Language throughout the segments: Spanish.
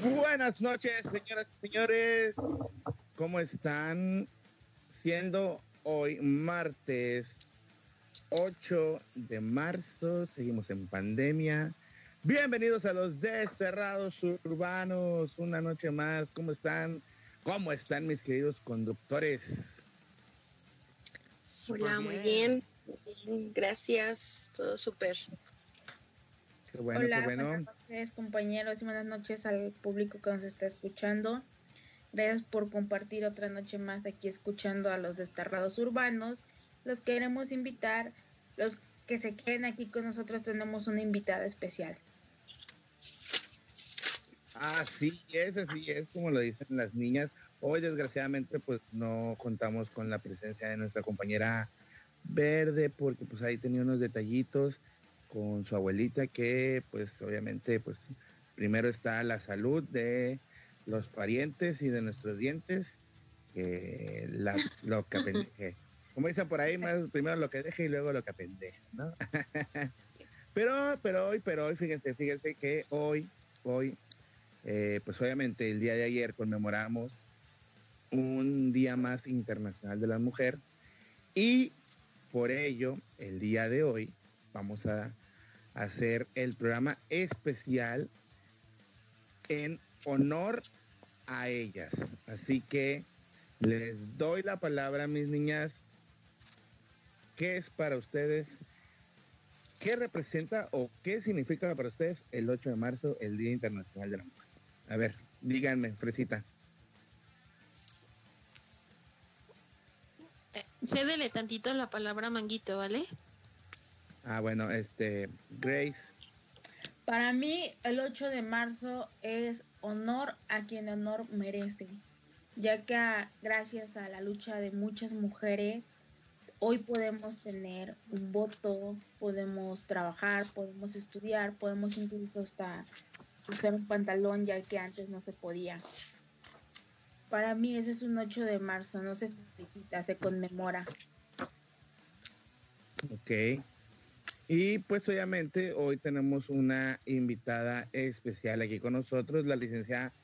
Buenas noches, señoras y señores. ¿Cómo están? Siendo hoy martes 8 de marzo, seguimos en pandemia. Bienvenidos a los Desterrados Urbanos. Una noche más. ¿Cómo están? ¿Cómo están mis queridos conductores? Hola, muy bien. Gracias. Todo súper. Qué bueno, Hola, qué bueno. Buenas noches, compañeros, y buenas noches al público que nos está escuchando. Gracias por compartir otra noche más aquí escuchando a los desterrados urbanos. Los queremos invitar, los que se queden aquí con nosotros tenemos una invitada especial. Así es, así es, como lo dicen las niñas. Hoy desgraciadamente pues no contamos con la presencia de nuestra compañera Verde porque pues ahí tenía unos detallitos con su abuelita que pues obviamente pues primero está la salud de los parientes y de nuestros dientes que lo que apendeje. Como dicen por ahí, más primero lo que deje y luego lo que apendeje, ¿no? pero, pero hoy, pero hoy, fíjense, fíjense que hoy, hoy, eh, pues obviamente el día de ayer conmemoramos un día más internacional de la mujer y por ello el día de hoy vamos a hacer el programa especial en honor a ellas. Así que les doy la palabra, mis niñas. ¿Qué es para ustedes? ¿Qué representa o qué significa para ustedes el 8 de marzo, el Día Internacional de la Mujer? A ver, díganme, Fresita. Eh, cédele tantito la palabra manguito, ¿vale? Ah, bueno, este, Grace. Para mí, el 8 de marzo es honor a quien honor merece, ya que gracias a la lucha de muchas mujeres, hoy podemos tener un voto, podemos trabajar, podemos estudiar, podemos incluso hasta usar un pantalón, ya que antes no se podía. Para mí ese es un 8 de marzo, no se felicita, se conmemora. Ok. Y pues obviamente hoy tenemos una invitada especial aquí con nosotros, la licenciada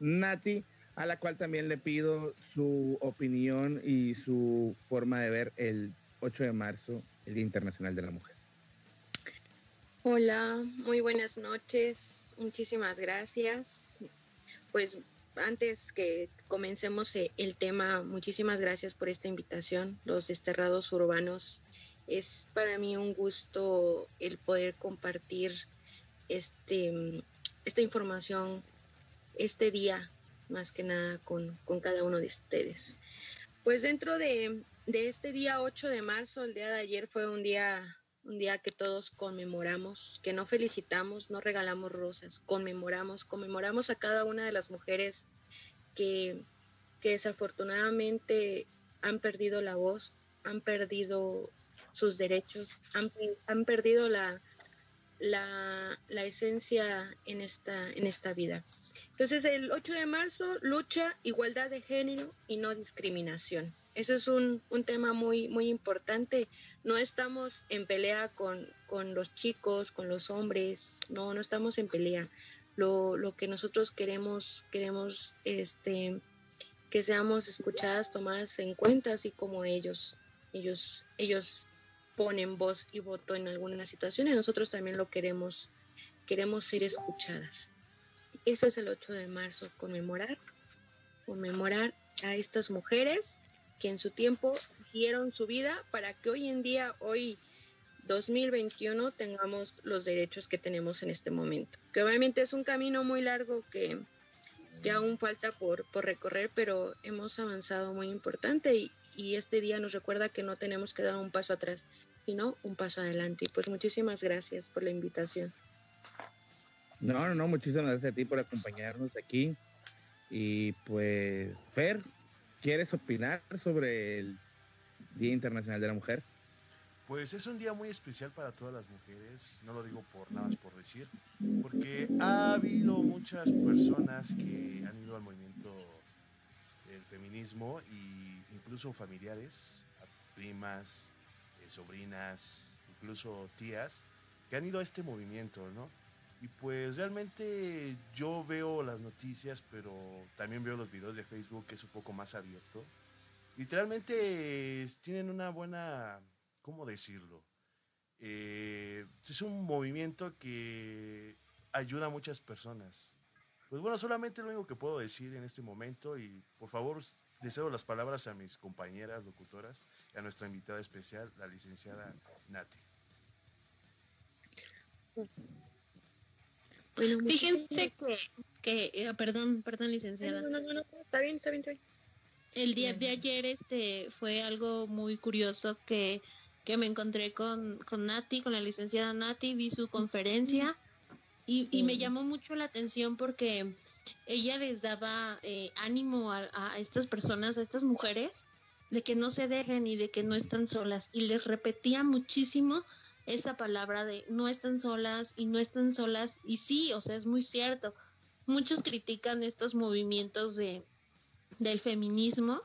Nati, a la cual también le pido su opinión y su forma de ver el 8 de marzo, el Día Internacional de la Mujer. Hola, muy buenas noches, muchísimas gracias. Pues antes que comencemos eh, el tema, muchísimas gracias por esta invitación, los desterrados urbanos es para mí un gusto el poder compartir este, esta información este día, más que nada con, cada uno de ustedes. Pues dentro de, este día 8 de marzo, el día de ayer fue un día, un día que todos conmemoramos, que no felicitamos, no regalamos rosas, conmemoramos, conmemoramos a cada una de las mujeres que, que desafortunadamente han perdido la voz, han perdido sus derechos, han, perdido la, la, esencia en esta, en esta vida. Entonces, el 8 de marzo, lucha, igualdad de género y no discriminación. Ese es un, tema muy, muy importante. No estamos en pelea con, los chicos, con los hombres, no, no estamos en pelea. Lo, lo que nosotros queremos, queremos este, que seamos escuchadas, tomadas en cuenta, así como ellos. Ellos, ellos ponen voz y voto en algunas situaciones, nosotros también lo queremos, queremos ser escuchadas. Eso es el 8 de marzo, conmemorar, conmemorar a estas mujeres que en su tiempo dieron su vida para que hoy en día, hoy 2021, tengamos los derechos que tenemos en este momento. Que obviamente es un camino muy largo que, que aún falta por, por recorrer, pero hemos avanzado muy importante y, y este día nos recuerda que no tenemos que dar un paso atrás, sino un paso adelante. Y pues muchísimas gracias por la invitación. No, no, no, muchísimas gracias a ti por acompañarnos aquí. Y pues, Fer, ¿quieres opinar sobre el Día Internacional de la Mujer? Pues es un día muy especial para todas las mujeres, no lo digo por nada más por decir, porque ha habido muchas personas que han ido al movimiento del feminismo y incluso familiares, primas, eh, sobrinas, incluso tías, que han ido a este movimiento, ¿no? Y pues realmente yo veo las noticias, pero también veo los videos de Facebook que es un poco más abierto. Literalmente tienen una buena, ¿cómo decirlo? Eh, es un movimiento que ayuda a muchas personas. Pues bueno, solamente lo único que puedo decir en este momento y por favor deseo las palabras a mis compañeras locutoras y a nuestra invitada especial, la licenciada Nati. Fíjense que, que eh, perdón, perdón, licenciada. No, no, no, está bien, está bien, está bien. El día de ayer este fue algo muy curioso que, que me encontré con, con Nati, con la licenciada Nati, vi su conferencia y, y me llamó mucho la atención porque ella les daba eh, ánimo a, a estas personas, a estas mujeres, de que no se dejen y de que no están solas. Y les repetía muchísimo esa palabra de no están solas y no están solas. Y sí, o sea, es muy cierto. Muchos critican estos movimientos de, del feminismo,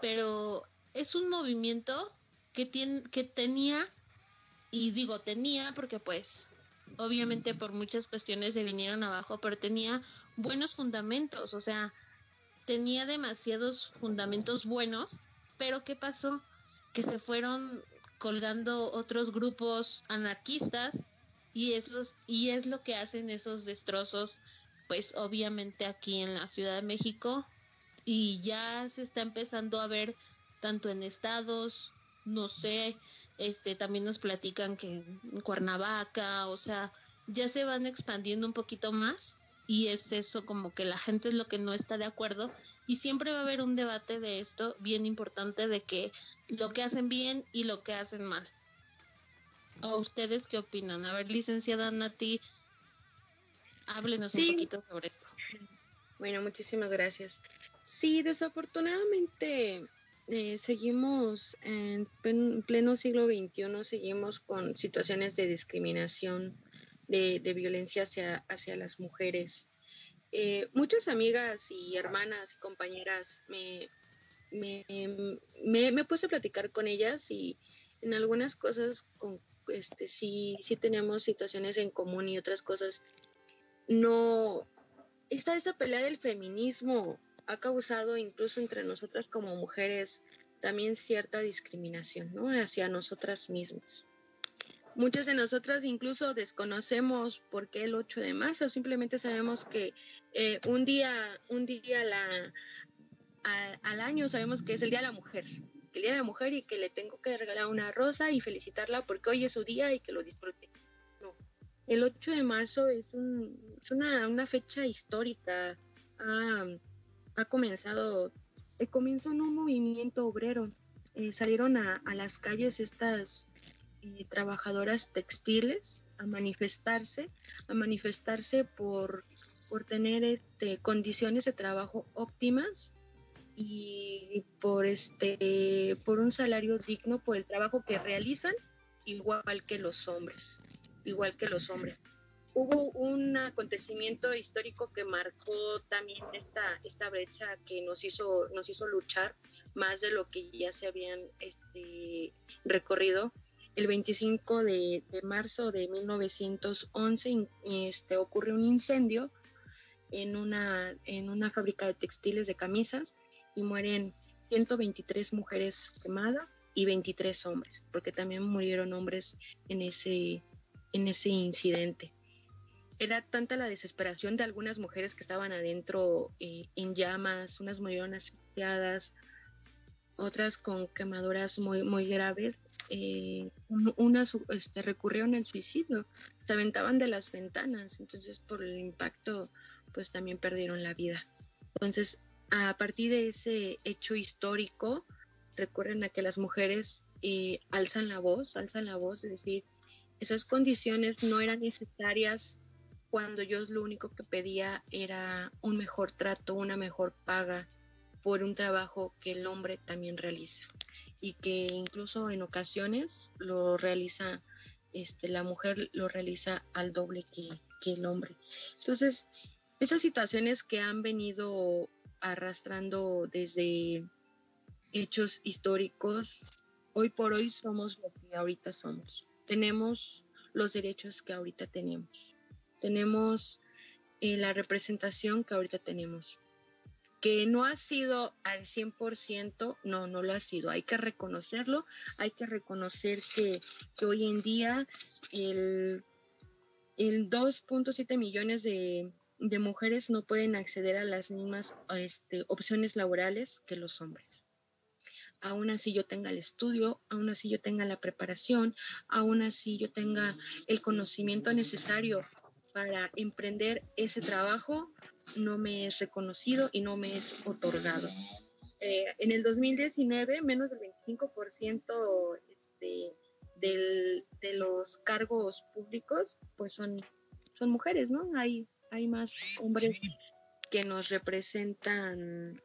pero es un movimiento que, tiene, que tenía, y digo tenía porque pues obviamente por muchas cuestiones se vinieron abajo, pero tenía buenos fundamentos, o sea, tenía demasiados fundamentos buenos, pero ¿qué pasó? Que se fueron colgando otros grupos anarquistas y es, los, y es lo que hacen esos destrozos, pues obviamente aquí en la Ciudad de México y ya se está empezando a ver tanto en estados, no sé, este también nos platican que en Cuernavaca, o sea, ya se van expandiendo un poquito más y es eso como que la gente es lo que no está de acuerdo y siempre va a haber un debate de esto bien importante de que lo que hacen bien y lo que hacen mal. ¿O ustedes qué opinan? A ver, licenciada Nati, háblenos un poquito sobre esto. Bueno, muchísimas gracias. Sí, desafortunadamente eh, seguimos en pleno siglo XXI, seguimos con situaciones de discriminación, de, violencia hacia, las mujeres. Eh, muchas amigas y hermanas y compañeras me, me, me, puse a platicar con ellas y en algunas cosas este, sí, sí tenemos situaciones en común y otras cosas no. Está esta pelea del feminismo ha causado incluso entre nosotras como mujeres también cierta discriminación, ¿no? Hacia nosotras mismas. Muchas de nosotras incluso desconocemos por qué el 8 de marzo, simplemente sabemos que eh, un día, un día la, al año sabemos que es el Día de la Mujer, el Día de la Mujer y que le tengo que regalar una rosa y felicitarla porque hoy es su día y que lo disfrute. No, el 8 de marzo es, un, es una, una, fecha histórica. Ha, ha comenzado, se comenzó en un movimiento obrero. Eh, salieron a, a, las calles estas eh, trabajadoras textiles a manifestarse, a manifestarse por, por tener este, condiciones de trabajo óptimas y por este por un salario digno por el trabajo que realizan igual que los hombres igual que los hombres hubo un acontecimiento histórico que marcó también esta esta brecha que nos hizo nos hizo luchar más de lo que ya se habían este, recorrido el 25 de, de marzo de 1911 este, ocurre un incendio en una, en una fábrica de textiles de camisas y mueren 123 mujeres quemadas y 23 hombres, porque también murieron hombres en ese, en ese incidente. Era tanta la desesperación de algunas mujeres que estaban adentro eh, en llamas, unas murieron asfixiadas, otras con quemaduras muy, muy graves. Eh, unas este, recurrieron al suicidio, se aventaban de las ventanas, entonces por el impacto pues también perdieron la vida. Entonces a partir de ese hecho histórico, recurren a que las mujeres eh, alzan la voz, alzan la voz, es decir, esas condiciones no eran necesarias cuando yo lo único que pedía era un mejor trato, una mejor paga por un trabajo que el hombre también realiza y que incluso en ocasiones lo realiza, este, la mujer lo realiza al doble que, que el hombre. Entonces, esas situaciones que han venido arrastrando desde hechos históricos, hoy por hoy somos lo que ahorita somos. Tenemos los derechos que ahorita tenemos. Tenemos la representación que ahorita tenemos. Que no ha sido al 100%, no, no lo ha sido. Hay que reconocerlo, hay que reconocer que, hoy en día el, el 2.7 millones de, de mujeres no pueden acceder a las mismas este, opciones laborales que los hombres. Aún así yo tenga el estudio, aún así yo tenga la preparación, aún así yo tenga el conocimiento necesario para emprender ese trabajo, no me es reconocido y no me es otorgado. Eh, en el 2019, menos del 25% este, de los cargos públicos, pues son, son mujeres, ¿no? Hay hay más hombres que nos representan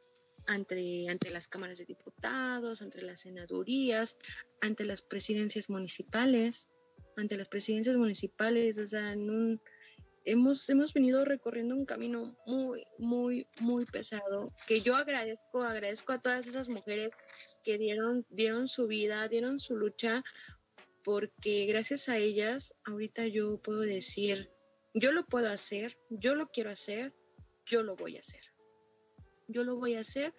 ante, ante las cámaras de diputados, ante las senadurías, ante las presidencias municipales, ante las presidencias municipales, o sea, hemos, hemos venido recorriendo un camino muy, muy, muy pesado, que yo agradezco, agradezco a todas esas mujeres que dieron, dieron su vida, dieron su lucha, porque gracias a ellas, ahorita yo puedo decir, yo lo puedo hacer, yo lo quiero hacer, yo lo voy a hacer. Yo lo voy a hacer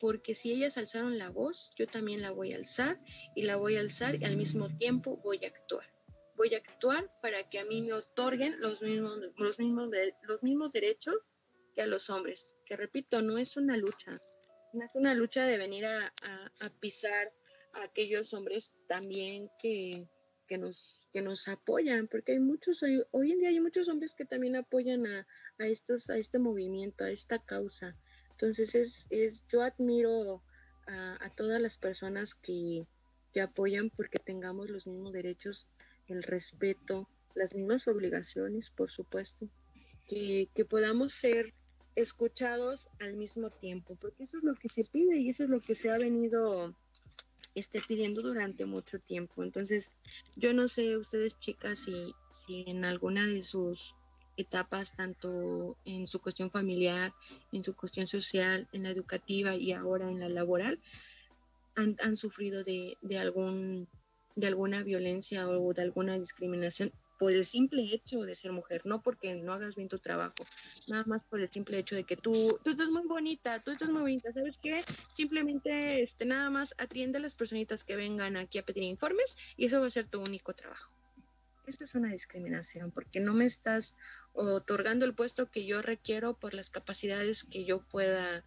porque si ellas alzaron la voz, yo también la voy a alzar y la voy a alzar y al mismo tiempo voy a actuar. Voy a actuar para que a mí me otorguen los mismos, los mismos, los mismos derechos que a los hombres. Que repito, no es una lucha, no es una lucha de venir a, a pisar a aquellos hombres también que, que nos, que nos apoyan, porque hay muchos, hoy en día hay muchos hombres que también apoyan a, a, estos, a este movimiento, a esta causa. Entonces es, es yo admiro a, a todas las personas que, que apoyan porque tengamos los mismos derechos, el respeto, las mismas obligaciones, por supuesto, que, que podamos ser escuchados al mismo tiempo, porque eso es lo que se pide y eso es lo que se ha venido esté pidiendo durante mucho tiempo. Entonces, yo no sé ustedes chicas si, si en alguna de sus etapas, tanto en su cuestión familiar, en su cuestión social, en la educativa y ahora en la laboral, han, han sufrido de, de, algún, de alguna violencia o de alguna discriminación por el simple hecho de ser mujer, no porque no hagas bien tu trabajo, nada más por el simple hecho de que tú, tú estás muy bonita, tú estás muy bonita, ¿sabes qué? Simplemente este, nada más atiende a las personitas que vengan aquí a pedir informes y eso va a ser tu único trabajo. Eso es una discriminación porque no me estás otorgando el puesto que yo requiero por las capacidades que yo pueda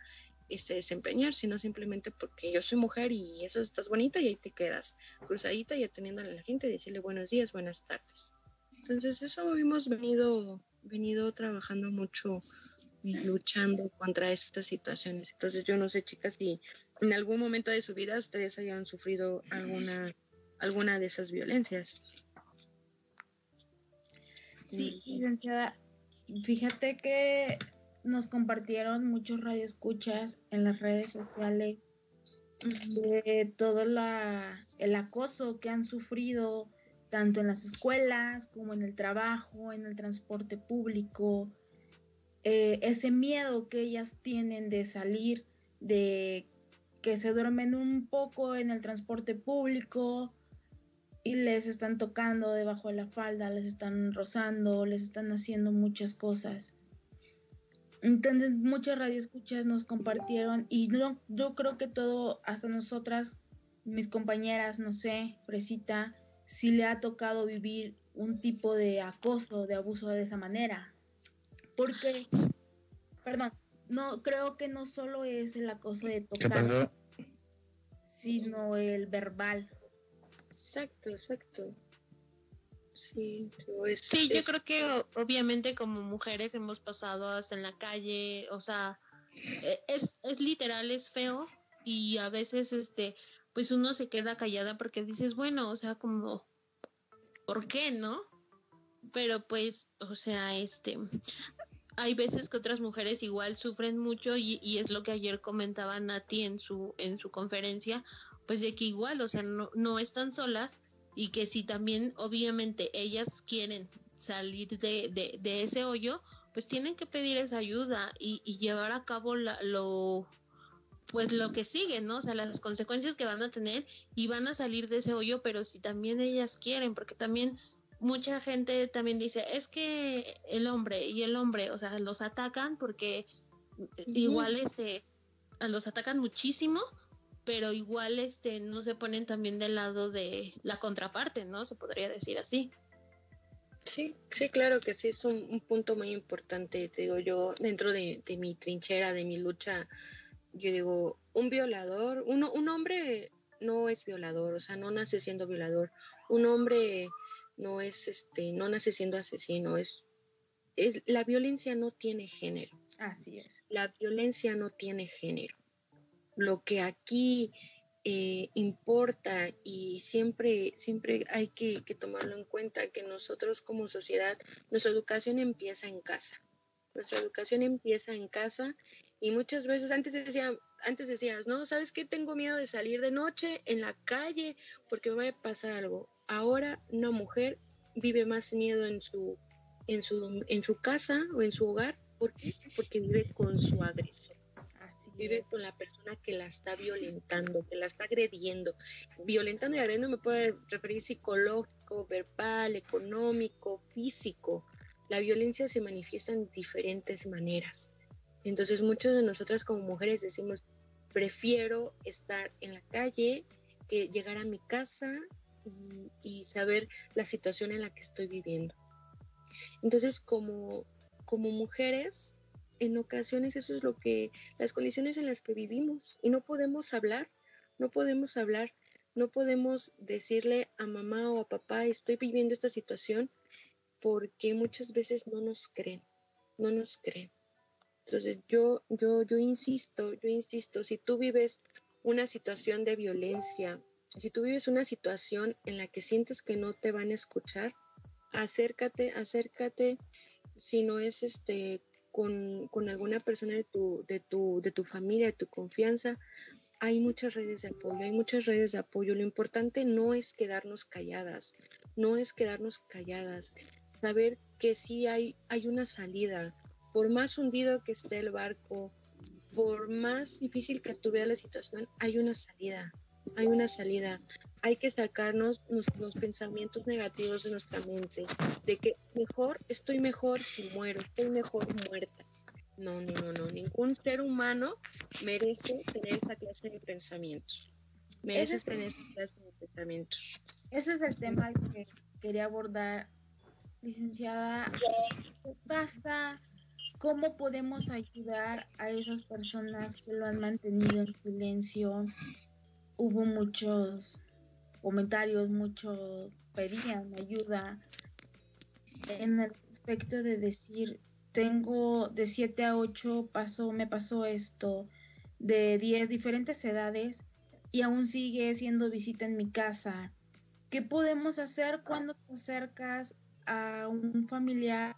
este, desempeñar, sino simplemente porque yo soy mujer y eso estás bonita y ahí te quedas cruzadita y atendiendo a la gente decirle buenos días, buenas tardes. Entonces eso hemos venido, venido trabajando mucho y luchando contra estas situaciones. Entonces yo no sé, chicas, si en algún momento de su vida ustedes hayan sufrido alguna, alguna de esas violencias. Sí, licenciada. Fíjate que nos compartieron muchos radioescuchas en las redes sociales de todo el acoso que han sufrido tanto en las escuelas como en el trabajo, en el transporte público, eh, ese miedo que ellas tienen de salir, de que se duermen un poco en el transporte público y les están tocando debajo de la falda, les están rozando, les están haciendo muchas cosas. Entonces muchas radioescuchas nos compartieron y yo, yo creo que todo, hasta nosotras, mis compañeras, no sé, Fresita, si le ha tocado vivir un tipo de acoso, de abuso de esa manera. Porque, perdón, no creo que no solo es el acoso de tocar, sino el verbal. Exacto, exacto. Sí, sí yo creo que obviamente como mujeres hemos pasado hasta en la calle, o sea, e, es, es literal, es feo y a veces este pues uno se queda callada porque dices, bueno, o sea, como, ¿por qué no? Pero pues, o sea, este, hay veces que otras mujeres igual sufren mucho y, y, es lo que ayer comentaba Nati en su, en su conferencia, pues de que igual, o sea, no, no están solas y que si también obviamente ellas quieren salir de, de, de ese hoyo, pues tienen que pedir esa ayuda y, y llevar a cabo la, lo, pues lo que sigue, ¿no? O sea, las consecuencias que van a tener y van a salir de ese hoyo, pero si también ellas quieren, porque también mucha gente también dice, es que el hombre y el hombre, o sea, los atacan porque igual este los atacan muchísimo, pero igual este no se ponen también del lado de la contraparte, ¿no? Se podría decir así. Sí, sí, claro que sí, es un, punto muy importante, te digo yo, dentro de, mi trinchera, de mi lucha, yo digo, un violador, uno, un hombre no es violador, o sea, no nace siendo violador, un hombre no es, este, no nace siendo asesino, es, es, la violencia no tiene género. Así es. La violencia no tiene género. Lo que aquí eh, importa y siempre, siempre hay que, tomarlo en cuenta, que nosotros como sociedad, nuestra educación empieza en casa. Nuestra educación empieza en casa y muchas veces antes decía, antes decías, no, ¿sabes qué? Tengo miedo de salir de noche en la calle porque me va a pasar algo. Ahora una mujer vive más miedo en su, en su, en su casa o en su hogar. ¿Por qué? Porque vive con su agresión vive con la persona que la está violentando, que la está agrediendo. Violentando y agrediendo me puede referir psicológico, verbal, económico, físico. La violencia se manifiesta en diferentes maneras. Entonces muchas de nosotras como mujeres decimos, prefiero estar en la calle que llegar a mi casa y, saber la situación en la que estoy viviendo. Entonces como, como mujeres en ocasiones eso es lo que, las condiciones en las que vivimos y no podemos hablar, no podemos hablar, no podemos decirle a mamá o a papá, estoy viviendo esta situación, porque muchas veces no nos creen, no nos creen. Entonces yo, yo, yo insisto, yo insisto, si tú vives una situación de violencia, si tú vives una situación en la que sientes que no te van a escuchar, acércate, acércate, si no es este con, con, alguna persona de tu, de, tu, de tu familia, de tu confianza, hay muchas redes de apoyo, hay muchas redes de apoyo. Lo importante no es quedarnos calladas, no es quedarnos calladas, saber que sí hay, hay una salida, por más hundido que esté el barco, por más difícil que estuviera la situación, hay una salida, hay una salida hay que sacarnos los, pensamientos negativos de nuestra mente, de que mejor, estoy mejor si muero, estoy mejor muerta. No, no, no, no, ningún ser humano merece tener esa clase de pensamientos. Merece tener esa clase de pensamientos. Ese es el tema que quería abordar, licenciada. ¿Qué pasa? ¿Cómo podemos ayudar a esas personas que lo han mantenido en silencio? Hubo muchos comentarios, mucho pedían ayuda en el aspecto de decir, tengo de 7 a 8, pasó, me pasó esto, de 10 diferentes edades y aún sigue siendo visita en mi casa. ¿Qué podemos hacer cuando te acercas a un familiar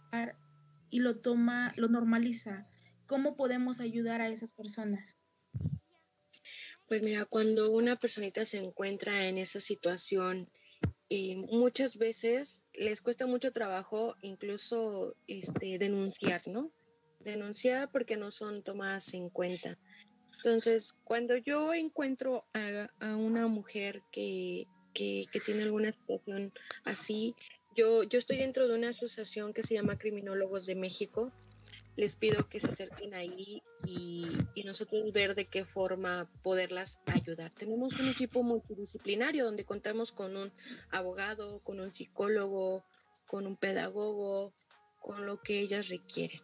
y lo toma, lo normaliza? ¿Cómo podemos ayudar a esas personas? Pues mira, cuando una personita se encuentra en esa situación, y muchas veces les cuesta mucho trabajo incluso este, denunciar, ¿no? Denunciar porque no son tomadas en cuenta. Entonces, cuando yo encuentro a, una mujer que, que, que, tiene alguna situación así, yo, yo estoy dentro de una asociación que se llama Criminólogos de México les pido que se acerquen ahí y, nosotros ver de qué forma poderlas ayudar. Tenemos un equipo multidisciplinario donde contamos con un abogado, con un psicólogo, con un pedagogo, con lo que ellas requieren.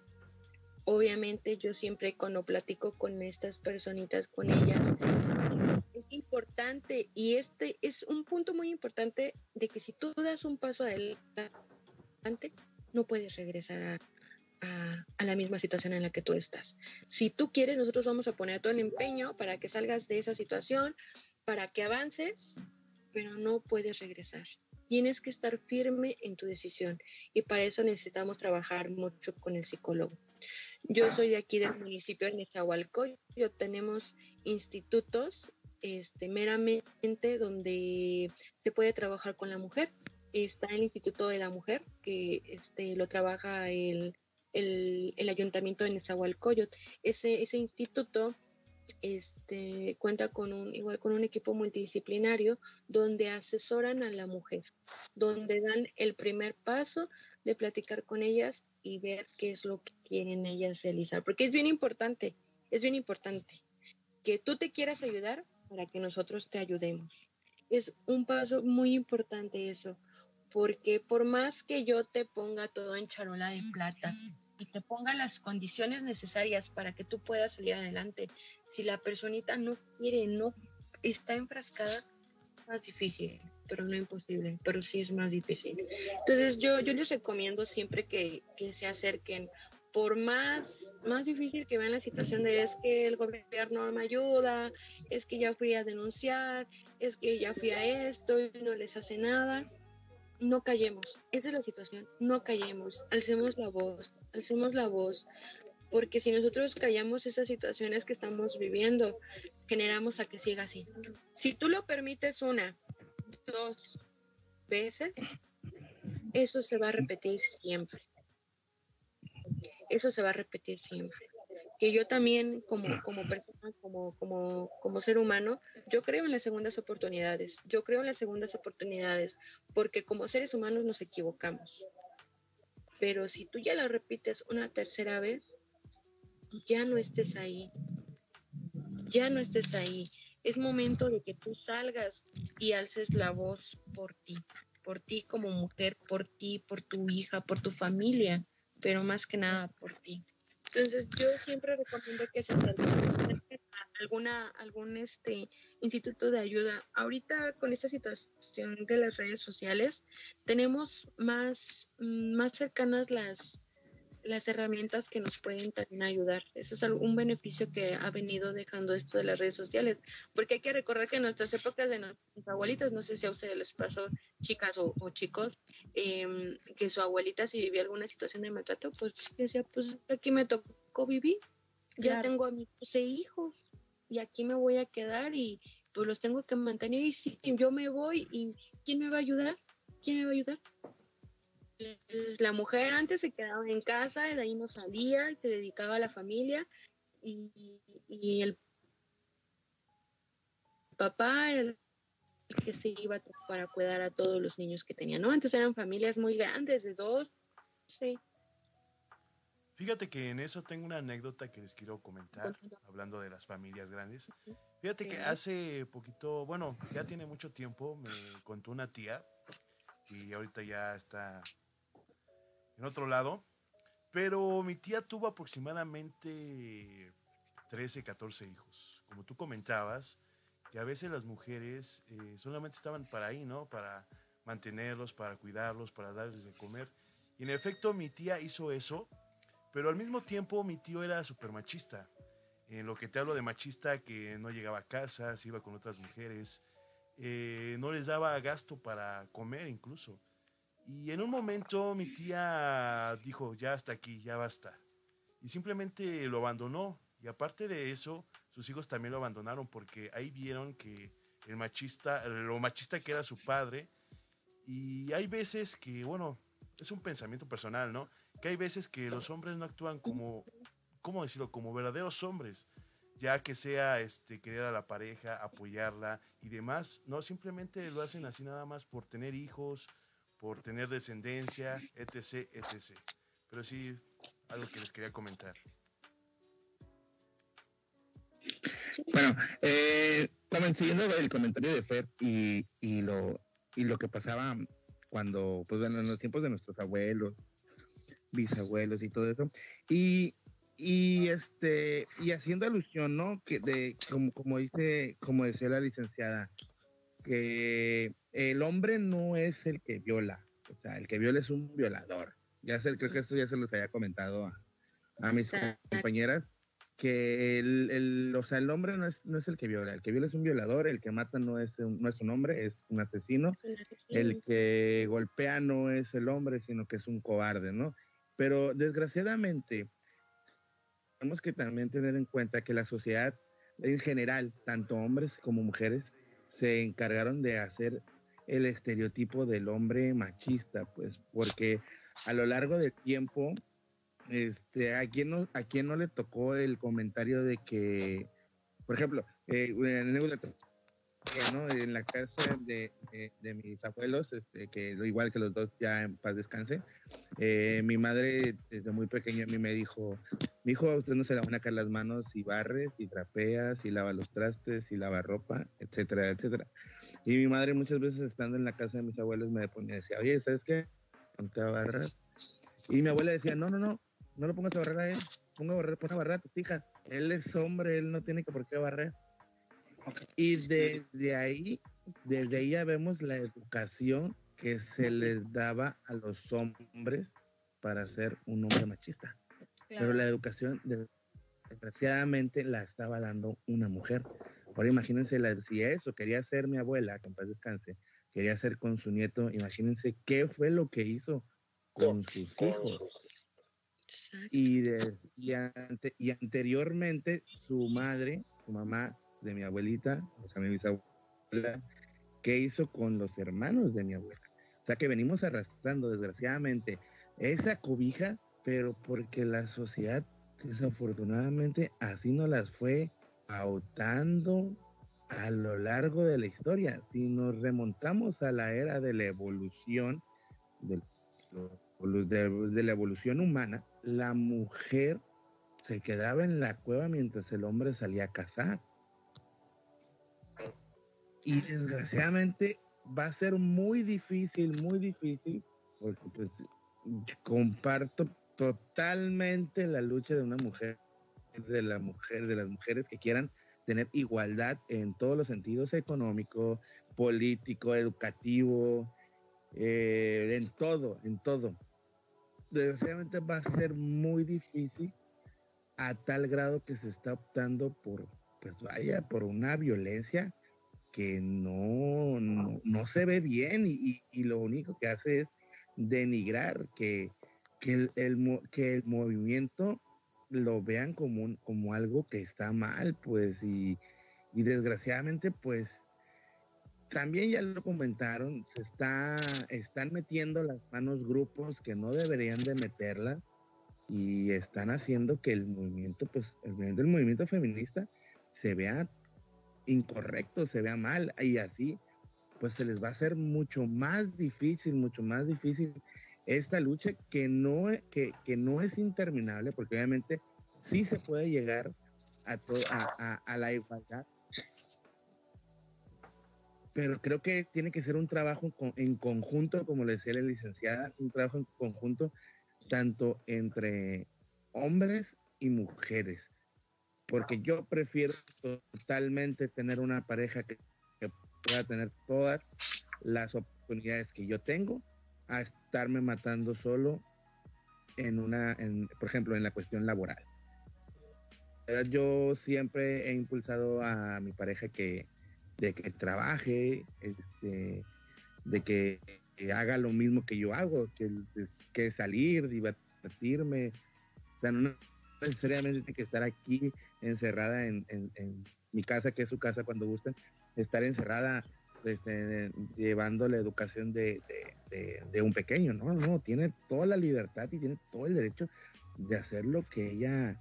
Obviamente yo siempre cuando platico con estas personitas, con ellas, es importante y este es un punto muy importante de que si tú das un paso adelante, no puedes regresar a, a, la misma situación en la que tú estás. Si tú quieres, nosotros vamos a poner todo el empeño para que salgas de esa situación, para que avances, pero no puedes regresar. Tienes que estar firme en tu decisión y para eso necesitamos trabajar mucho con el psicólogo. Yo soy de aquí del municipio de Nezahualcóyotl, tenemos institutos este, meramente donde se puede trabajar con la mujer. Está el Instituto de la Mujer, que este, lo trabaja el el, ayuntamiento de Nezahualcóyotl. Ese, ese instituto este, cuenta con un, igual con un equipo multidisciplinario donde asesoran a la mujer, donde dan el primer paso de platicar con ellas y ver qué es lo que quieren ellas realizar. Porque es bien importante, es bien importante que tú te quieras ayudar para que nosotros te ayudemos. Es un paso muy importante eso, porque por más que yo te ponga todo en charola de plata y te ponga las condiciones necesarias para que tú puedas salir adelante, si la personita no quiere, no está enfrascada, más difícil, pero no imposible, pero sí es más difícil. Entonces yo, yo les recomiendo siempre que, que se acerquen por más, más difícil que vean la situación de es que el gobierno no me ayuda, es que ya fui a denunciar, es que ya fui a esto y no les hace nada, no callemos. Esa es la situación, no callemos, alcemos la voz, alcemos la voz, porque si nosotros callamos esas situaciones que estamos viviendo, generamos a que siga así. Si tú lo permites una, dos veces, eso se va a repetir siempre eso se va a repetir siempre. Que yo también, como, como persona, como, como, como ser humano, yo creo en las segundas oportunidades. Yo creo en las segundas oportunidades, porque como seres humanos nos equivocamos. Pero si tú ya lo repites una tercera vez, ya no estés ahí. Ya no estés ahí. Es momento de que tú salgas y alces la voz por ti, por ti como mujer, por ti, por tu hija, por tu familia pero más que nada por ti. Entonces yo siempre recomiendo que se acerquen alguna, algún este, instituto de ayuda. Ahorita con esta situación de las redes sociales tenemos más, más cercanas las, las herramientas que nos pueden también ayudar. Ese es un beneficio que ha venido dejando esto de las redes sociales, porque hay que recordar que en nuestras épocas de nuestras abuelitas, no sé si a ustedes les pasó, chicas o, chicos, em, que su abuelita si vivía alguna situación de maltrato, pues decía, pues aquí me tocó vivir, ya tengo a mis hijos y aquí me voy a quedar y pues los tengo que mantener y si yo me voy y ¿quién me va a ayudar? ¿Quién me va a ayudar? Pues, la mujer antes se quedaba en casa, de ahí no salía, se dedicaba a la familia y, el papá era el que se iba para cuidar a todos los niños que tenía, ¿no? Antes eran familias muy grandes, de dos, sí. Fíjate que en eso tengo una anécdota que les quiero comentar, hablando de las familias grandes. Fíjate que hace poquito, bueno, ya tiene mucho tiempo, me contó una tía, y ahorita ya está en otro lado. Pero mi tía tuvo aproximadamente 13, 14 hijos. Como tú comentabas, que a veces las mujeres eh, solamente estaban para ahí, ¿no? Para mantenerlos, para cuidarlos, para darles de comer. Y en efecto mi tía hizo eso, pero al mismo tiempo mi tío era súper machista. En lo que te hablo de machista, que no llegaba a casa, se iba con otras mujeres, eh, no les daba gasto para comer incluso. Y en un momento mi tía dijo, ya hasta aquí, ya basta. Y simplemente lo abandonó. Y aparte de eso, sus hijos también lo abandonaron porque ahí vieron que el machista, lo machista que era su padre. Y hay veces que, bueno, es un pensamiento personal, ¿no? Que hay veces que los hombres no actúan como, ¿cómo decirlo? Como verdaderos hombres. Ya que sea este, querer a la pareja, apoyarla y demás. No, simplemente lo hacen así nada más por tener hijos, por tener descendencia, etc., etc. Pero sí, algo que les quería comentar. Bueno, eh, siguiendo el comentario de Fer y, y, lo, y lo que pasaba cuando, pues bueno, en los tiempos de nuestros abuelos, bisabuelos y todo eso, y, y este, y haciendo alusión, ¿no? Que de, como, como dice, como decía la licenciada, que el hombre no es el que viola, o sea, el que viola es un violador. Ya sé, creo que esto ya se los había comentado a, mis compañeras, que el, el, o sea, el hombre no es, no es el que viola, el que viola es un violador, el que mata no es un, no es un hombre, es un asesino, el que golpea no es el hombre, sino que es un cobarde, ¿no? Pero desgraciadamente, tenemos que también tener en cuenta que la sociedad en general, tanto hombres como mujeres, se encargaron de hacer el estereotipo del hombre machista, pues, porque a lo largo del tiempo, este, a quien no, a quien no le tocó el comentario de que, por ejemplo, eh, en la casa de, mis abuelos, este, que igual que los dos ya en paz descanse, eh, mi madre desde muy pequeño a mí me dijo, mi hijo, usted no se le van a caer las manos si barres, si trapeas, si lava los trastes, si lava ropa, etcétera, etcétera. Y mi madre muchas veces estando en la casa de mis abuelos me ponía, decía, oye, ¿sabes qué? Ponte a barrer. Y mi abuela decía, no, no, no, no lo pongas a barrer a él, ponga a barrer, ponga a barrer a tu hija. Él es hombre, él no tiene que por qué barrer. Y desde ahí, desde ahí ya vemos la educación que se les daba a los hombres para ser un hombre machista. Pero la educación, desgraciadamente, la estaba dando una mujer. Ahora imagínense, la, si eso quería ser mi abuela, que en paz descanse, quería ser con su nieto, imagínense qué fue lo que hizo con sus hijos. Y, y, y anteriormente su madre, su mamá, de mi abuelita, o sea, mi bisabuela, ¿qué hizo con los hermanos de mi abuela? O sea, que venimos arrastrando, desgraciadamente, esa cobija, pero porque la sociedad, desafortunadamente, así nos las fue a lo largo de la historia. Si nos remontamos a la era de la evolución, de, de la evolución humana, la mujer se quedaba en la cueva mientras el hombre salía a cazar. Y desgraciadamente va a ser muy difícil, muy difícil, porque pues comparto totalmente la lucha de una mujer, de la mujer, de las mujeres que quieran tener igualdad en todos los sentidos, económico, político, educativo, eh, en todo, en todo. Desgraciadamente va a ser muy difícil a tal grado que se está optando por, pues vaya, por una violencia que no, no, se ve bien y, lo único que hace es denigrar que, que, el, que el movimiento lo vean como, como algo que está mal, pues, y, y desgraciadamente, pues, también ya lo comentaron, se está, están metiendo las manos grupos que no deberían de meterlas y están haciendo que el movimiento, pues, el movimiento, el movimiento feminista se vea incorrecto, se vea mal y así, pues se les va a hacer mucho más difícil, mucho más difícil esta lucha que no, que, que no es interminable, porque obviamente sí se puede llegar a, a, a, la igualdad, pero creo que tiene que ser un trabajo en conjunto, como le decía la licenciada, un trabajo en conjunto tanto entre hombres y mujeres. Porque yo prefiero totalmente tener una pareja que, pueda tener todas las oportunidades que yo tengo a estarme matando solo en una, por ejemplo, en la cuestión laboral. Yo siempre he impulsado a mi pareja que, de que trabaje, este, de que, haga lo mismo que yo hago, que, salir, divertirme. O sea, no, necesariamente tiene que estar aquí encerrada en, mi casa, que es su casa cuando gusten, estar encerrada este, llevando la educación de, un pequeño, no, no, tiene toda la libertad y tiene todo el derecho de hacer lo que ella,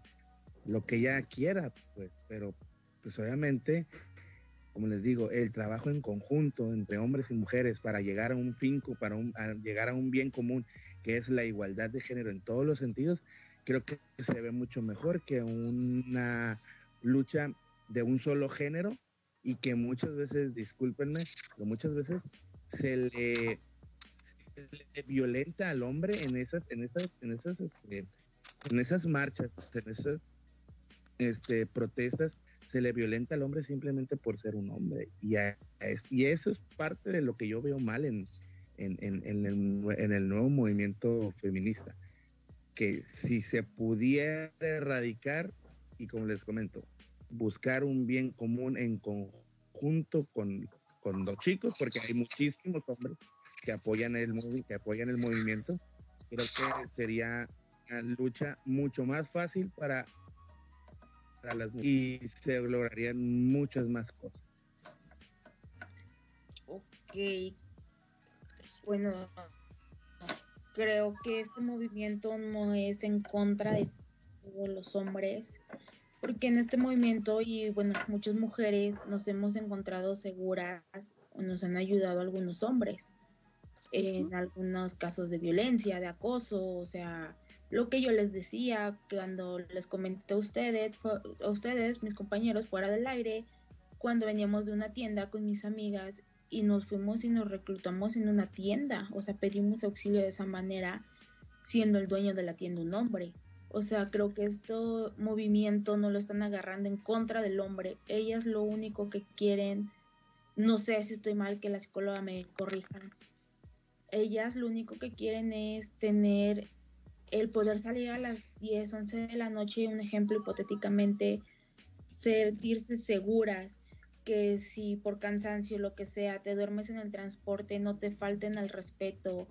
lo que ella quiera, pues, pero pues obviamente, como les digo, el trabajo en conjunto entre hombres y mujeres para llegar a un finco, para llegar a un bien común, que es la igualdad de género en todos los sentidos, creo que se ve mucho mejor que una lucha de un solo género y que muchas veces, discúlpenme, pero muchas veces se le, violenta al hombre en esas, en esas, en esas, este, en esas marchas, en esas este, protestas, se le violenta al hombre simplemente por ser un hombre. Y, y eso es parte de lo que yo veo mal en, en, en, el, en el nuevo movimiento feminista que si se pudiera erradicar, y como les comento, buscar un bien común en conjunto con, con los chicos, porque hay muchísimos hombres que apoyan el, que apoyan el movimiento, creo que sería una lucha mucho más fácil para, para las mujeres y se lograrían muchas más cosas. Ok. Bueno, creo que este movimiento no es en contra de todos los hombres, porque en este movimiento y bueno, muchas mujeres nos hemos encontrado seguras o nos han ayudado algunos hombres en algunos casos de violencia, de acoso, o sea, lo que yo les decía cuando les comenté a ustedes, a ustedes, mis compañeros, fuera del aire, cuando veníamos de una tienda con mis amigas y nos fuimos y nos reclutamos en una tienda, o sea, pedimos auxilio de esa manera, siendo el dueño de la tienda un hombre. O sea, creo que este movimiento no lo están agarrando en contra del hombre. Ellas lo único que quieren, no sé si estoy mal, que la psicóloga me corrija. Ellas lo único que quieren es tener el poder salir a las 10, 11 de la noche, un ejemplo hipotéticamente, sentirse seguras, que si por cansancio, lo que sea, te duermes en el transporte, no te falten al respeto,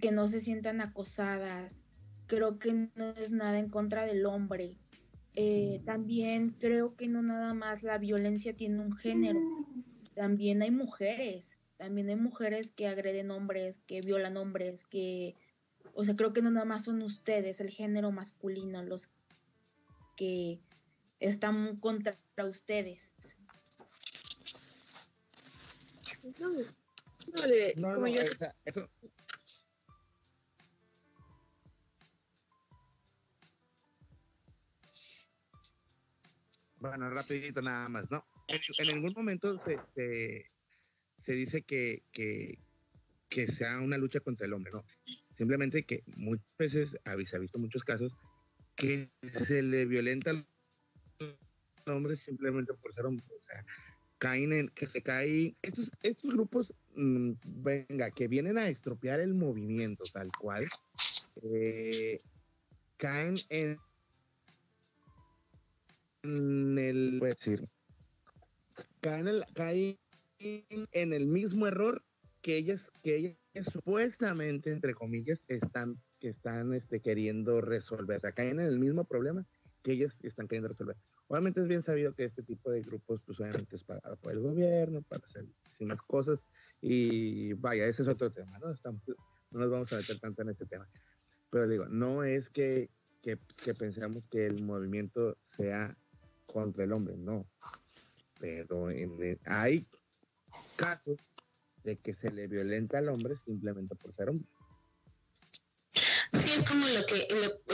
que no se sientan acosadas, creo que no es nada en contra del hombre. Eh, también creo que no nada más la violencia tiene un género, también hay mujeres, también hay mujeres que agreden hombres, que violan hombres, que, o sea, creo que no nada más son ustedes, el género masculino, los que están contra ustedes. No, no, eso, Bueno, rapidito nada más, ¿no? En, ningún momento se, se, dice que, que, que, sea una lucha contra el hombre, ¿no? Simplemente que muchas veces, se ha visto muchos casos, que se le violenta al hombre simplemente por ser hombre. O sea, caen en, que se caen, estos, estos grupos, mm, venga, que vienen a estropear el movimiento tal cual, eh, caen en en el, decir, caen, en el mismo error que ellas, que ellas supuestamente, entre comillas, están, que están este, queriendo resolver. O caen en el mismo problema que ellas están queriendo resolver. Obviamente es bien sabido que este tipo de grupos, pues obviamente es pagado por el gobierno, para hacer muchísimas cosas. Y vaya, ese es otro tema, ¿no? Estamos, no nos vamos a meter tanto en este tema. Pero digo, no es que, que, que pensamos que el movimiento sea contra el hombre, no. Pero hay casos de que se le violenta al hombre simplemente por ser hombre. Sí, es como lo que,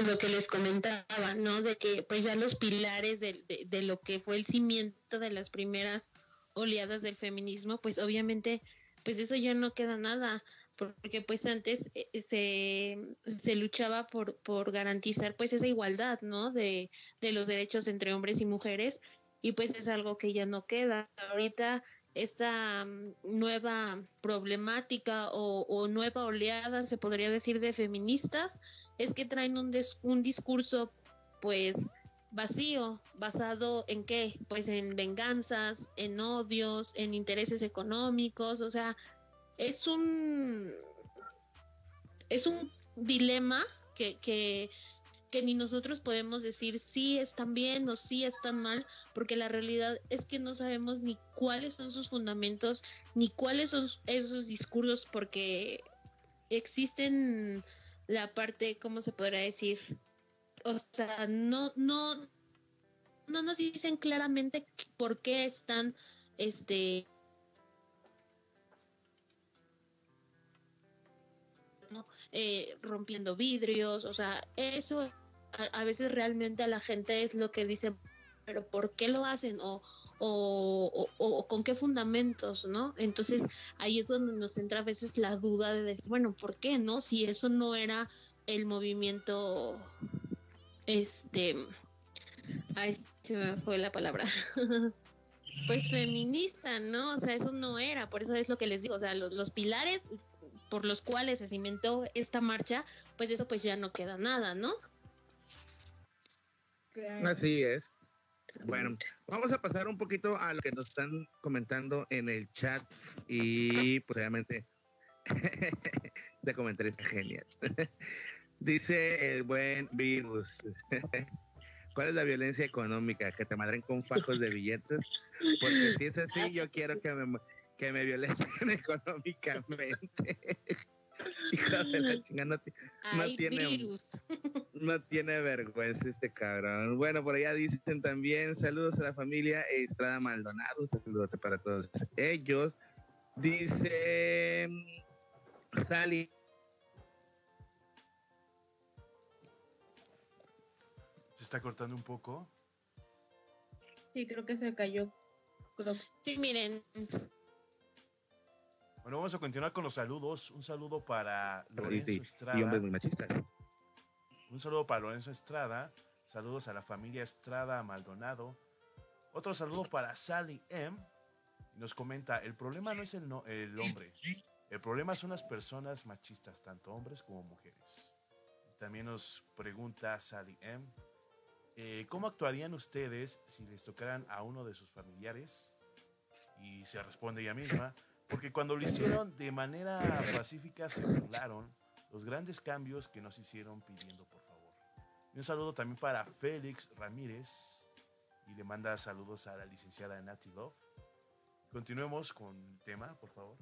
lo, que les comentaba, ¿no? De que pues ya los pilares de, de, lo que fue el cimiento de las primeras oleadas del feminismo, pues obviamente, pues eso ya no queda nada, porque pues antes eh, se, se luchaba por, por garantizar pues esa igualdad, ¿no? De, de los derechos entre hombres y mujeres, y pues es algo que ya no queda. Ahorita esta mm, nueva problemática o, nueva oleada, se podría decir, de feministas, es que traen un, un discurso pues vacío, basado en qué? Pues en venganzas, en odios, en intereses económicos, o sea, es un es un dilema que, que, que ni nosotros podemos decir si están bien o si están mal, porque la realidad es que no sabemos ni cuáles son sus fundamentos, ni cuáles son esos discursos, porque existen la parte, ¿cómo se podrá decir? O sea, no, no, no nos dicen claramente por qué están, este, Eh, rompiendo vidrios, o sea, eso a, veces realmente a la gente es lo que dice, pero ¿por qué lo hacen? O, o, con qué fundamentos, ¿no? Entonces ahí es donde nos entra a veces la duda de decir, bueno, ¿por qué, no? Si eso no era el movimiento, este, ay, se me fue la palabra. pues feminista, ¿no? O sea, eso no era, por eso es lo que les digo, o sea, los, los pilares por los cuales se cimentó esta marcha, pues eso pues ya no queda nada, ¿no? Así es. Bueno, vamos a pasar un poquito a lo que nos están comentando en el chat y pues obviamente de comentarios genial. Dice el buen virus. ¿Cuál es la violencia económica? Que te madren con fajos de billetes. Porque si es así, yo quiero que me, que me violenten económicamente. Hija de la chinga, no, tiene, no tiene vergüenza este cabrón. Bueno, por allá dicen también saludos a la familia Estrada Maldonado, saludos para todos ellos. Dice Sally. Se está cortando un poco. Sí, creo que se cayó. Sí, miren, bueno, vamos a continuar con los saludos. Un saludo para Lorenzo Estrada. Y hombres muy machistas. Un saludo para Lorenzo Estrada. Saludos a la familia Estrada Maldonado. Otro saludo para Sally M. Nos comenta, el problema no es el, el hombre. El problema son las personas machistas, tanto hombres como mujeres. También nos pregunta Sally M. Eh, ¿Cómo actuarían ustedes si les tocaran a uno de sus familiares? Y se responde ella misma, porque cuando lo hicieron de manera pacífica se burlaron los grandes cambios que nos hicieron pidiendo por favor. Y un saludo también para Félix Ramírez y le manda saludos a la licenciada Nati Love. Continuemos con el tema, por favor.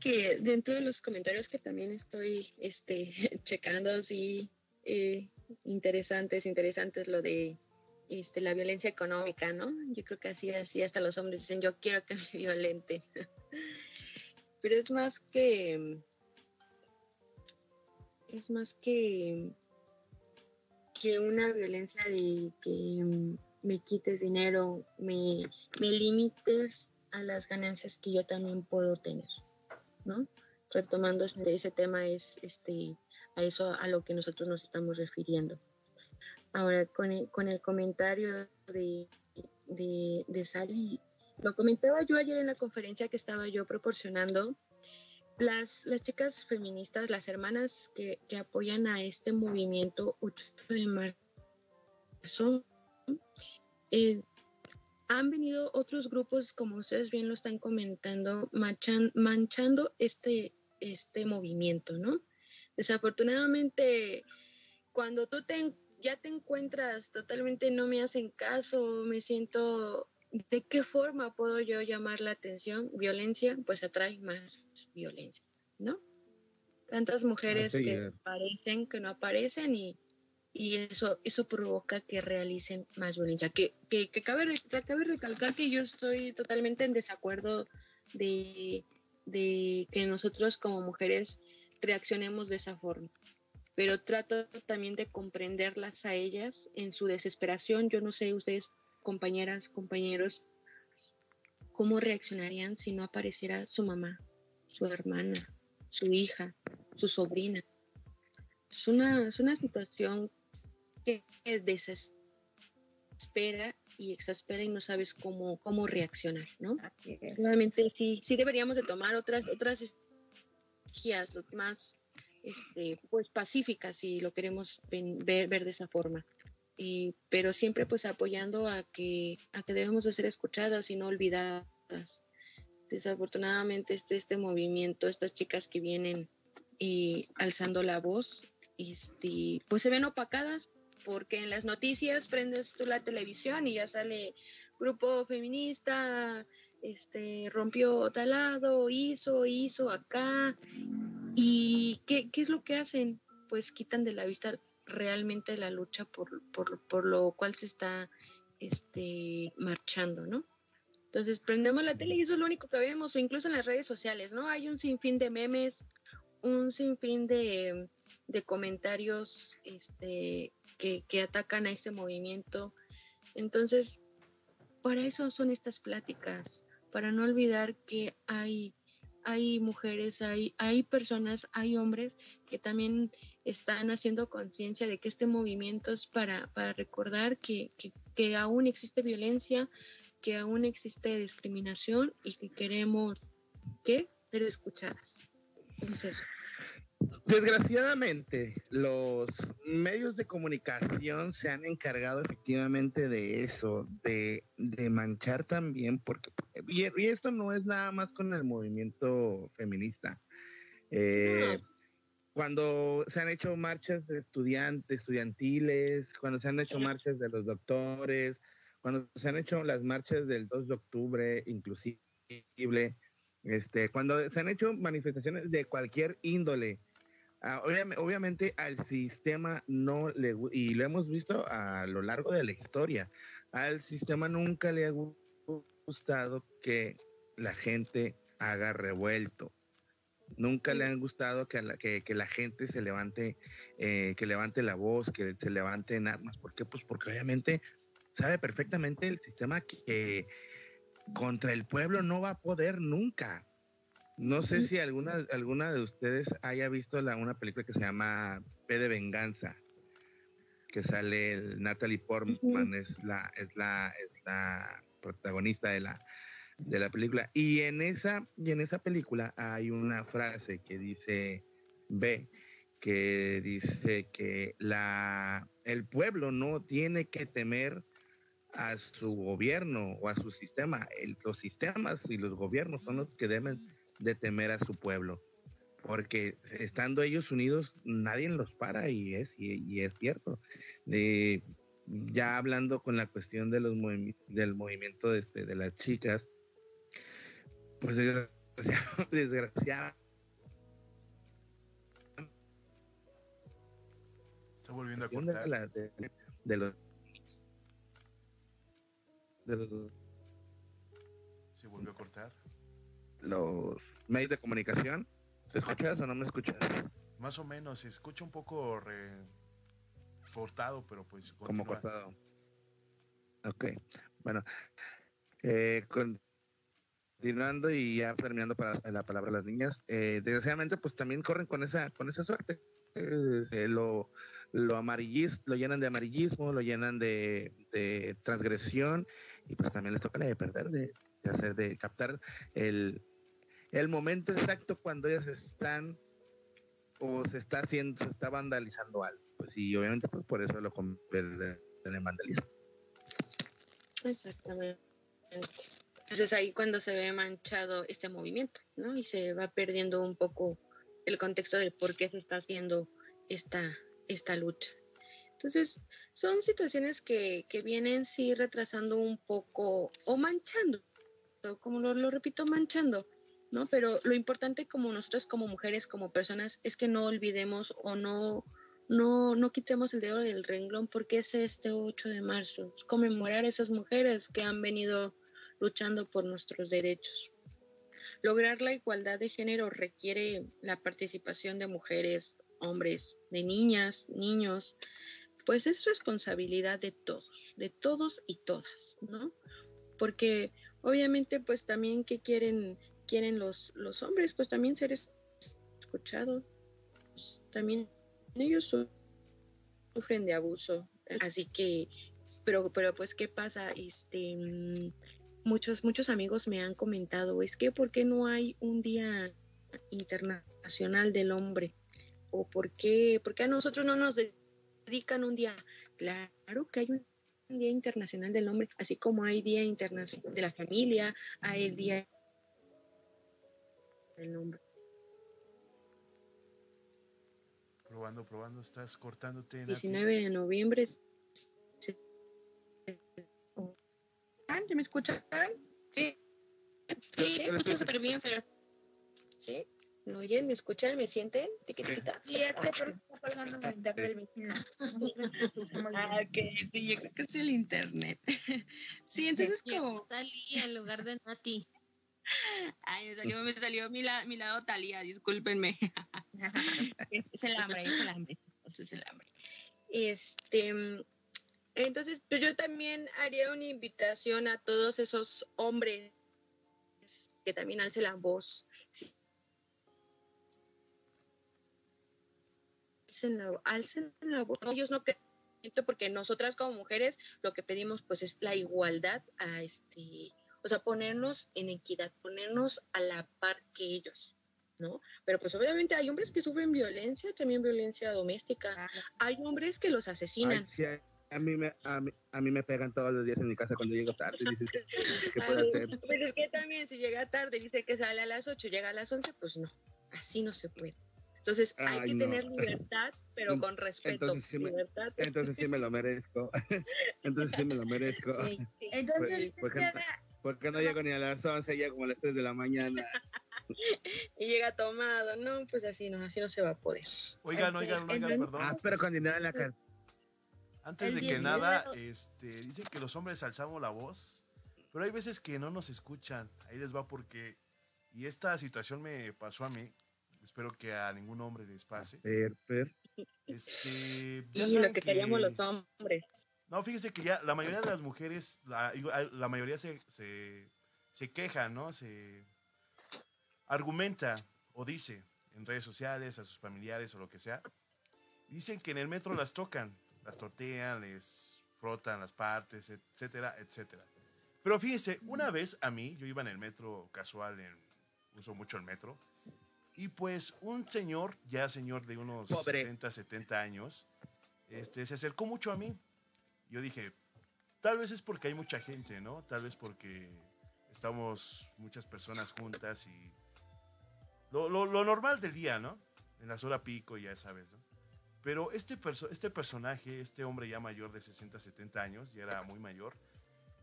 que dentro de los comentarios que también estoy este, checando, así eh, interesantes, interesantes lo de este, la violencia económica, ¿no? Yo creo que así, así hasta los hombres dicen, yo quiero que me violente. Pero es más que, es más que, que una violencia de que me quites dinero, me, me limites a las ganancias que yo también puedo tener, ¿no? Retomando ese tema es este a eso a lo que nosotros nos estamos refiriendo. Ahora, con el, con el comentario de, de, de Sally, lo comentaba yo ayer en la conferencia que estaba yo proporcionando, las, las chicas feministas, las hermanas que, que apoyan a este movimiento 8 de marzo, eh, han venido otros grupos, como ustedes bien lo están comentando, manchando este, este movimiento, ¿no? Desafortunadamente, cuando tú te, ya te encuentras totalmente no me hacen caso, me siento, ¿de qué forma puedo yo llamar la atención? Violencia, pues atrae más violencia, ¿no? Tantas mujeres que aparecen, que no aparecen y, y eso, eso provoca que realicen más violencia. Que, que, que cabe, cabe recalcar que yo estoy totalmente en desacuerdo de, de que nosotros como mujeres reaccionemos de esa forma. Pero trato también de comprenderlas a ellas en su desesperación. Yo no sé ustedes, compañeras, compañeros, cómo reaccionarían si no apareciera su mamá, su hermana, su hija, su sobrina. Es una, es una situación que desespera y exaspera y no sabes cómo, cómo reaccionar, ¿no? Realmente sí, sí deberíamos de tomar otras, otras más este, pues pacíficas si lo queremos ver, ver de esa forma. Y, pero siempre pues apoyando a que, a que debemos de ser escuchadas y no olvidadas. Desafortunadamente este, este movimiento, estas chicas que vienen y alzando la voz, este, pues se ven opacadas porque en las noticias prendes tú la televisión y ya sale grupo feminista, este, rompió talado, hizo, hizo acá. ¿Y qué, qué, es lo que hacen? Pues quitan de la vista realmente la lucha por, por, por lo cual se está este, marchando, ¿no? Entonces prendemos la tele y eso es lo único que vemos, o incluso en las redes sociales, ¿no? Hay un sinfín de memes, un sinfín de, de comentarios este, que, que atacan a este movimiento. Entonces, para eso son estas pláticas, para no olvidar que hay, hay mujeres, hay, hay personas, hay hombres que también están haciendo conciencia de que este movimiento es para, para recordar que, que, aún existe violencia, que aún existe discriminación y que queremos que ser escuchadas. Es eso. Desgraciadamente, los medios de comunicación se han encargado efectivamente de eso, de, manchar también, porque y, esto no es nada más con el movimiento feminista. Eh, cuando se han hecho marchas de estudiantes, estudiantiles, cuando se han hecho marchas de los doctores, cuando se han hecho las marchas del 2 de octubre, inclusive, este, cuando se han hecho manifestaciones de cualquier índole, ah, obviamente, al sistema no le, y lo hemos visto a lo largo de la historia, al sistema nunca le ha gustado que la gente haga revuelto. Nunca le han gustado que la, que, la gente se levante, eh, que levante la voz, que se levante en armas. ¿Por qué? Pues porque obviamente sabe perfectamente el sistema que contra el pueblo no va a poder nunca. No sé si alguna, alguna de ustedes haya visto la, una película que se llama P de Venganza, que sale el Natalie Portman, es la, es la, es la protagonista de la, de la película. Y en esa, y en esa película hay una frase que dice B, que dice que la, el pueblo no tiene que temer a su gobierno o a su sistema. los sistemas y los gobiernos son los que deben de temer a su pueblo. Porque estando ellos unidos, nadie los para y es, y, es cierto. Ya hablando con la cuestión de los del movimiento de, este, de las chicas, pues desgraciadamente Está volviendo a cortar. de los ¿Se volvió a cortar? Los medios de comunicación. ¿Se escuchas o no me escuchas? Más o menos, se escucha un poco cortado, pero pues... Como cortado. Ok, bueno. Eh, continuando y ya terminando para la palabra las niñas, eh, desgraciadamente pues también corren con esa, con esa suerte. Eh, lo, lo amarillismo, lo llenan de amarillismo, lo llenan de, transgresión y pues también les toca la de perder, de, hacer, de captar el, el momento exacto cuando ellas están o se está haciendo, se está vandalizando algo. Pues y obviamente pues por eso lo convierten en vandalismo. Exactamente. Entonces ahí cuando se ve manchado este movimiento, ¿no? Y se va perdiendo un poco el contexto de por qué se está haciendo esta, esta lucha. Entonces, son situaciones que, que vienen sí retrasando un poco o manchando, como lo, repito, manchando, ¿no? Pero lo importante como nosotras como mujeres, como personas, es que no olvidemos o no, no, no quitemos el dedo del renglón porque es este 8 de marzo, es conmemorar a esas mujeres que han venido luchando por nuestros derechos. Lograr la igualdad de género requiere la participación de mujeres, hombres, de niñas, niños, pues es responsabilidad de todos, de todos y todas, ¿no? Porque obviamente pues también que quieren quieren los los hombres, pues también ser escuchados. Pues, también ellos sufren de abuso, así que pero pero pues qué pasa este muchos muchos amigos me han comentado, es que por qué no hay un día internacional del hombre o por qué, por qué a nosotros no nos dedican un día. Claro que hay un Día Internacional del Hombre, así como hay Día Internacional de la Familia, hay el Día del Hombre. Probando, probando, estás cortándote. 19 de noviembre. me escuchan? Sí. Sí, escucho súper bien, pero... Sí. ¿Me oyen? ¿Me escuchan? ¿Me sienten? ¿Tiquitita? Sí, ya sé, pero está pagando el internet del vecino. ah, ok, sí, yo creo que es el internet. sí, entonces como... Talía en lugar de Nati. Ay, me salió, me salió mi, la, lado Talía, discúlpenme. es, el hambre, es el hambre. Es el hambre. Este, entonces, pues yo también haría una invitación a todos esos hombres que también alcen la voz alcen la, voz. Ellos no creen porque nosotras como mujeres lo que pedimos pues es la igualdad a este, o sea, ponernos en equidad, ponernos a la par que ellos. ¿no? Pero pues obviamente hay hombres que sufren violencia, también violencia doméstica. Hay hombres que los asesinan. a, mí me, a, mí, me pegan todos los días en mi casa cuando llego tarde. ¿qué puedo hacer? Pero es que también si llega tarde, dice que sale a las 8, llega a las 11, pues no, así no se puede. Entonces hay que tener libertad, pero con respeto. Entonces sí, me, entonces sí me lo merezco. entonces sí me lo merezco. Entonces, ¿Por, porque, no llego ni a las 11, ya como a las 3 de la mañana. y llega tomado, no, pues así no, así no se va a poder. Oigan, oigan, oigan, perdón. Ah, pero con dinero en la. Antes de que nada, este, dicen que los hombres alzamos la voz, pero hay veces que no nos escuchan. Ahí les va porque, y esta situación me pasó a mí, espero que a ningún hombre les pase. Perfecto. Este, ya lo que, queríamos los hombres. No, fíjese que ya la mayoría de las mujeres, la, la mayoría se, se, se queja, ¿no? Se argumenta o dice en redes sociales a sus familiares o lo que sea, dicen que en el metro las tocan, las tortean, les frotan las partes, etcétera, etcétera. Pero fíjense, una vez a mí, yo iba en el metro casual, en, uso mucho el metro, y pues un señor, ya señor de unos 60, 70 años, este, se acercó mucho a mí. Yo dije, tal vez es porque hay mucha gente, ¿no? Tal vez porque estamos muchas personas juntas y lo, lo, normal del día, ¿no? En las horas pico, ya sabes, ¿no? Pero este, este personaje, este hombre ya mayor de 60, 70 años, ya era muy mayor,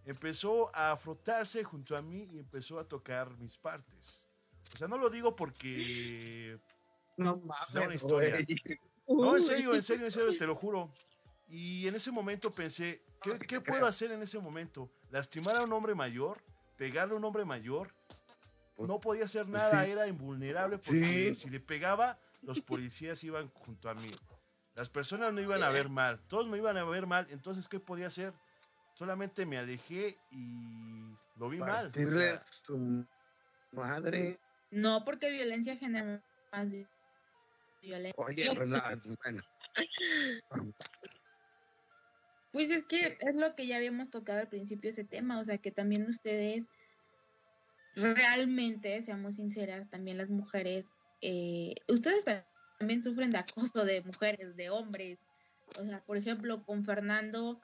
empezó a frotarse junto a mí y empezó a tocar mis partes. O sea, no lo digo porque... No mames. No, en serio, en serio, en serio, te lo juro. Y en ese momento pensé, ¿qué, ¿qué puedo hacer en ese momento? ¿Lastimar a un hombre mayor? ¿Pegarle a un hombre mayor? Pues, no podía hacer pues nada, era invulnerable porque si le pegaba, los policías iban junto a mí. Las personas no iban a ver mal, todos me iban a ver mal, entonces ¿qué podía hacer? Solamente me alejé y lo vi mal. O madre. No, porque violencia genera más violencia. Oye, pues no, bueno. Pues es que es lo que ya habíamos tocado al principio ese tema, o sea que también ustedes realmente, seamos sinceras, también las mujeres, eh, ustedes también sufren de acoso de mujeres, de hombres. O sea, por ejemplo, con Fernando,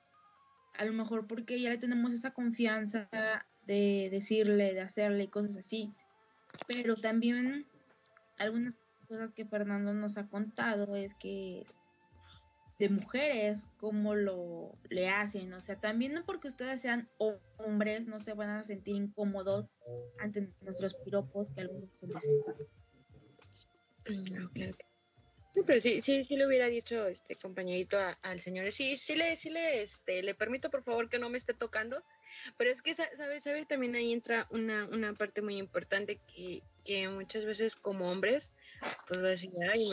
a lo mejor porque ya le tenemos esa confianza de decirle, de hacerle cosas así. Pero también algunas cosas que Fernando nos ha contado es que de mujeres, cómo lo le hacen. O sea, también no porque ustedes sean hombres, no se van a sentir incómodos ante nuestros piropos que algunos son no, pero sí, sí, sí le hubiera dicho este compañerito al señor, sí, sí le, sí le, este, le permito por favor que no me esté tocando, pero es que sabe, sabe también ahí entra una, una parte muy importante que, que muchas veces como hombres pues va a decir, ay,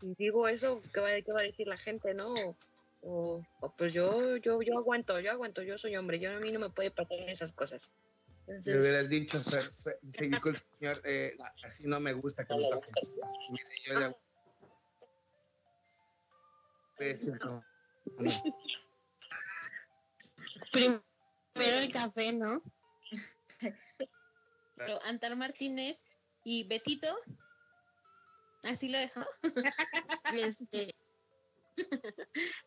si digo eso, ¿qué va, ¿qué va, a decir la gente, no? O, pues yo, yo, yo aguanto, yo aguanto, yo soy hombre, yo a mí no me puede pasar esas cosas. Entonces, hubieras dicho, señor, eh, así no me gusta que me toquen. Yo le... Primero el café, ¿no? Pero Antar Martínez y Betito así lo dejo. este,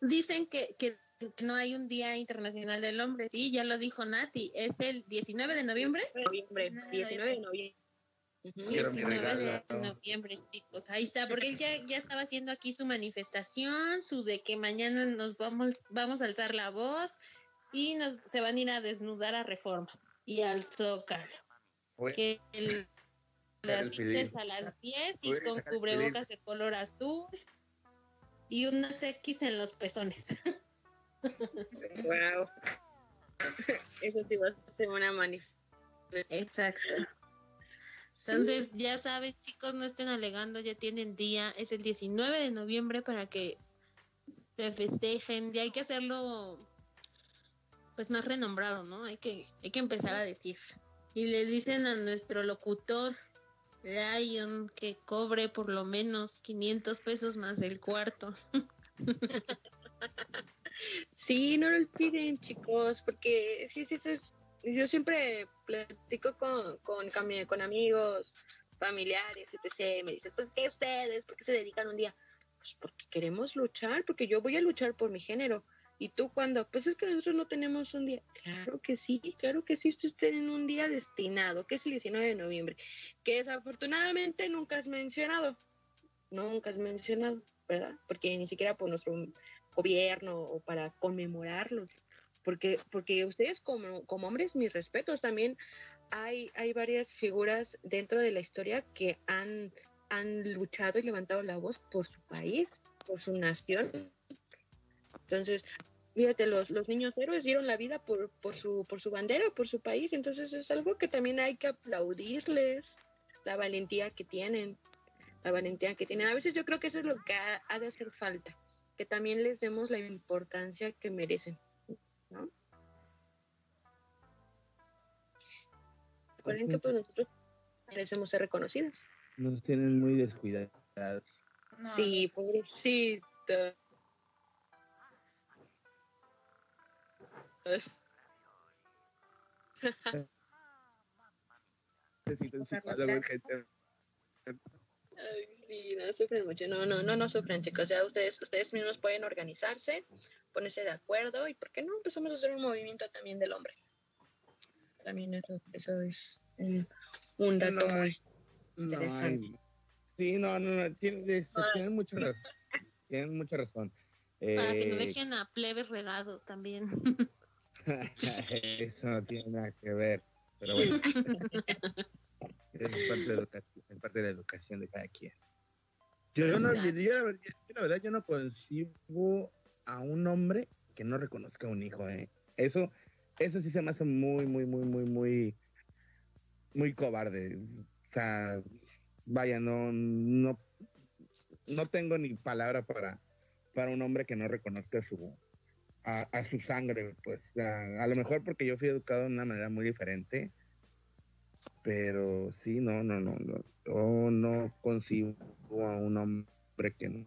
dicen que, que, no hay un Día Internacional del Hombre, sí, ya lo dijo Nati, es el 19 de noviembre. Noviembre, 19 de noviembre. 19 de noviembre, chicos. Ahí está, porque él ya, ya estaba haciendo aquí su manifestación, su de que mañana nos vamos, vamos a alzar la voz y nos se van a ir a desnudar a Reforma y al Zócalo. Que el las a las 10 y con cubrebocas de color azul y unas X en los pezones. wow. Eso sí va a ser una manifestación. Exacto. Entonces, ya saben, chicos, no estén alegando, ya tienen día, es el 19 de noviembre para que se festejen, ya hay que hacerlo pues más renombrado, ¿no? Hay que, hay que empezar a decir. Y le dicen a nuestro locutor, Lion que cobre por lo menos 500 pesos más el cuarto. sí, no lo olviden, chicos, porque sí, sí, sí yo siempre platico con, con, con amigos, familiares, etc. Me dicen, pues, ¿qué ustedes? ¿Por qué se dedican un día? Pues porque queremos luchar, porque yo voy a luchar por mi género. ¿Y tú cuando Pues es que nosotros no tenemos un día. Claro que sí, claro que sí, ustedes tienen un día destinado, que es el 19 de noviembre, que desafortunadamente nunca has mencionado. nunca es mencionado, ¿verdad? Porque ni siquiera por nuestro gobierno o para conmemorarlos. Porque, porque ustedes como, como hombres, mis respetos, también hay, hay varias figuras dentro de la historia que han, han luchado y levantado la voz por su país, por su nación. Entonces, fíjate, los, los niños héroes dieron la vida por, por, su, por su bandera, por su país, entonces es algo que también hay que aplaudirles, la valentía que tienen, la valentía que tienen. A veces yo creo que eso es lo que ha, de hacer falta, que también les demos la importancia que merecen, ¿no? Recuerden que pues nosotros merecemos ser reconocidas. Nos tienen muy descuidados. Sí, pobrecito. Ay, sí, no sufren mucho. No, no, no, no sufren, chicos. O sea, ustedes, ustedes mismos pueden organizarse, ponerse de acuerdo y, ¿por qué no? Empezamos a hacer un movimiento también del hombre. También eso, eso es un dato muy interesante. sí, no, no, no, tienen, tienen mucha razón. Tienen mucha razón. Para que no eh, dejen a plebes regados también. Eso no tiene nada que ver, pero bueno. es, parte de educación, es parte de la educación de cada quien. Yo, no, la verdad, yo no concibo a un hombre que no reconozca a un hijo, ¿eh? Eso, eso sí se me hace muy, muy, muy, muy, muy, muy cobarde. O sea, vaya, no, no, no tengo ni palabra para, para un hombre que no reconozca a su, a, su sangre, pues a, lo mejor porque yo fui educado de una manera muy diferente, pero sí, no, no, no, no, yo no concibo a un hombre que no.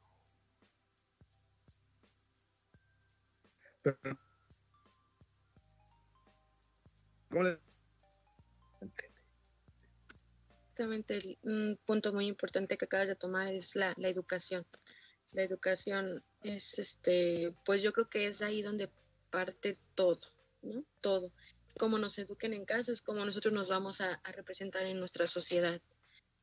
Justamente un punto muy importante que acabas de tomar es la, la educación. La educación es este, pues yo creo que es ahí donde parte todo, ¿no? Todo. Cómo nos eduquen en casa es como nosotros nos vamos a, representar en nuestra sociedad.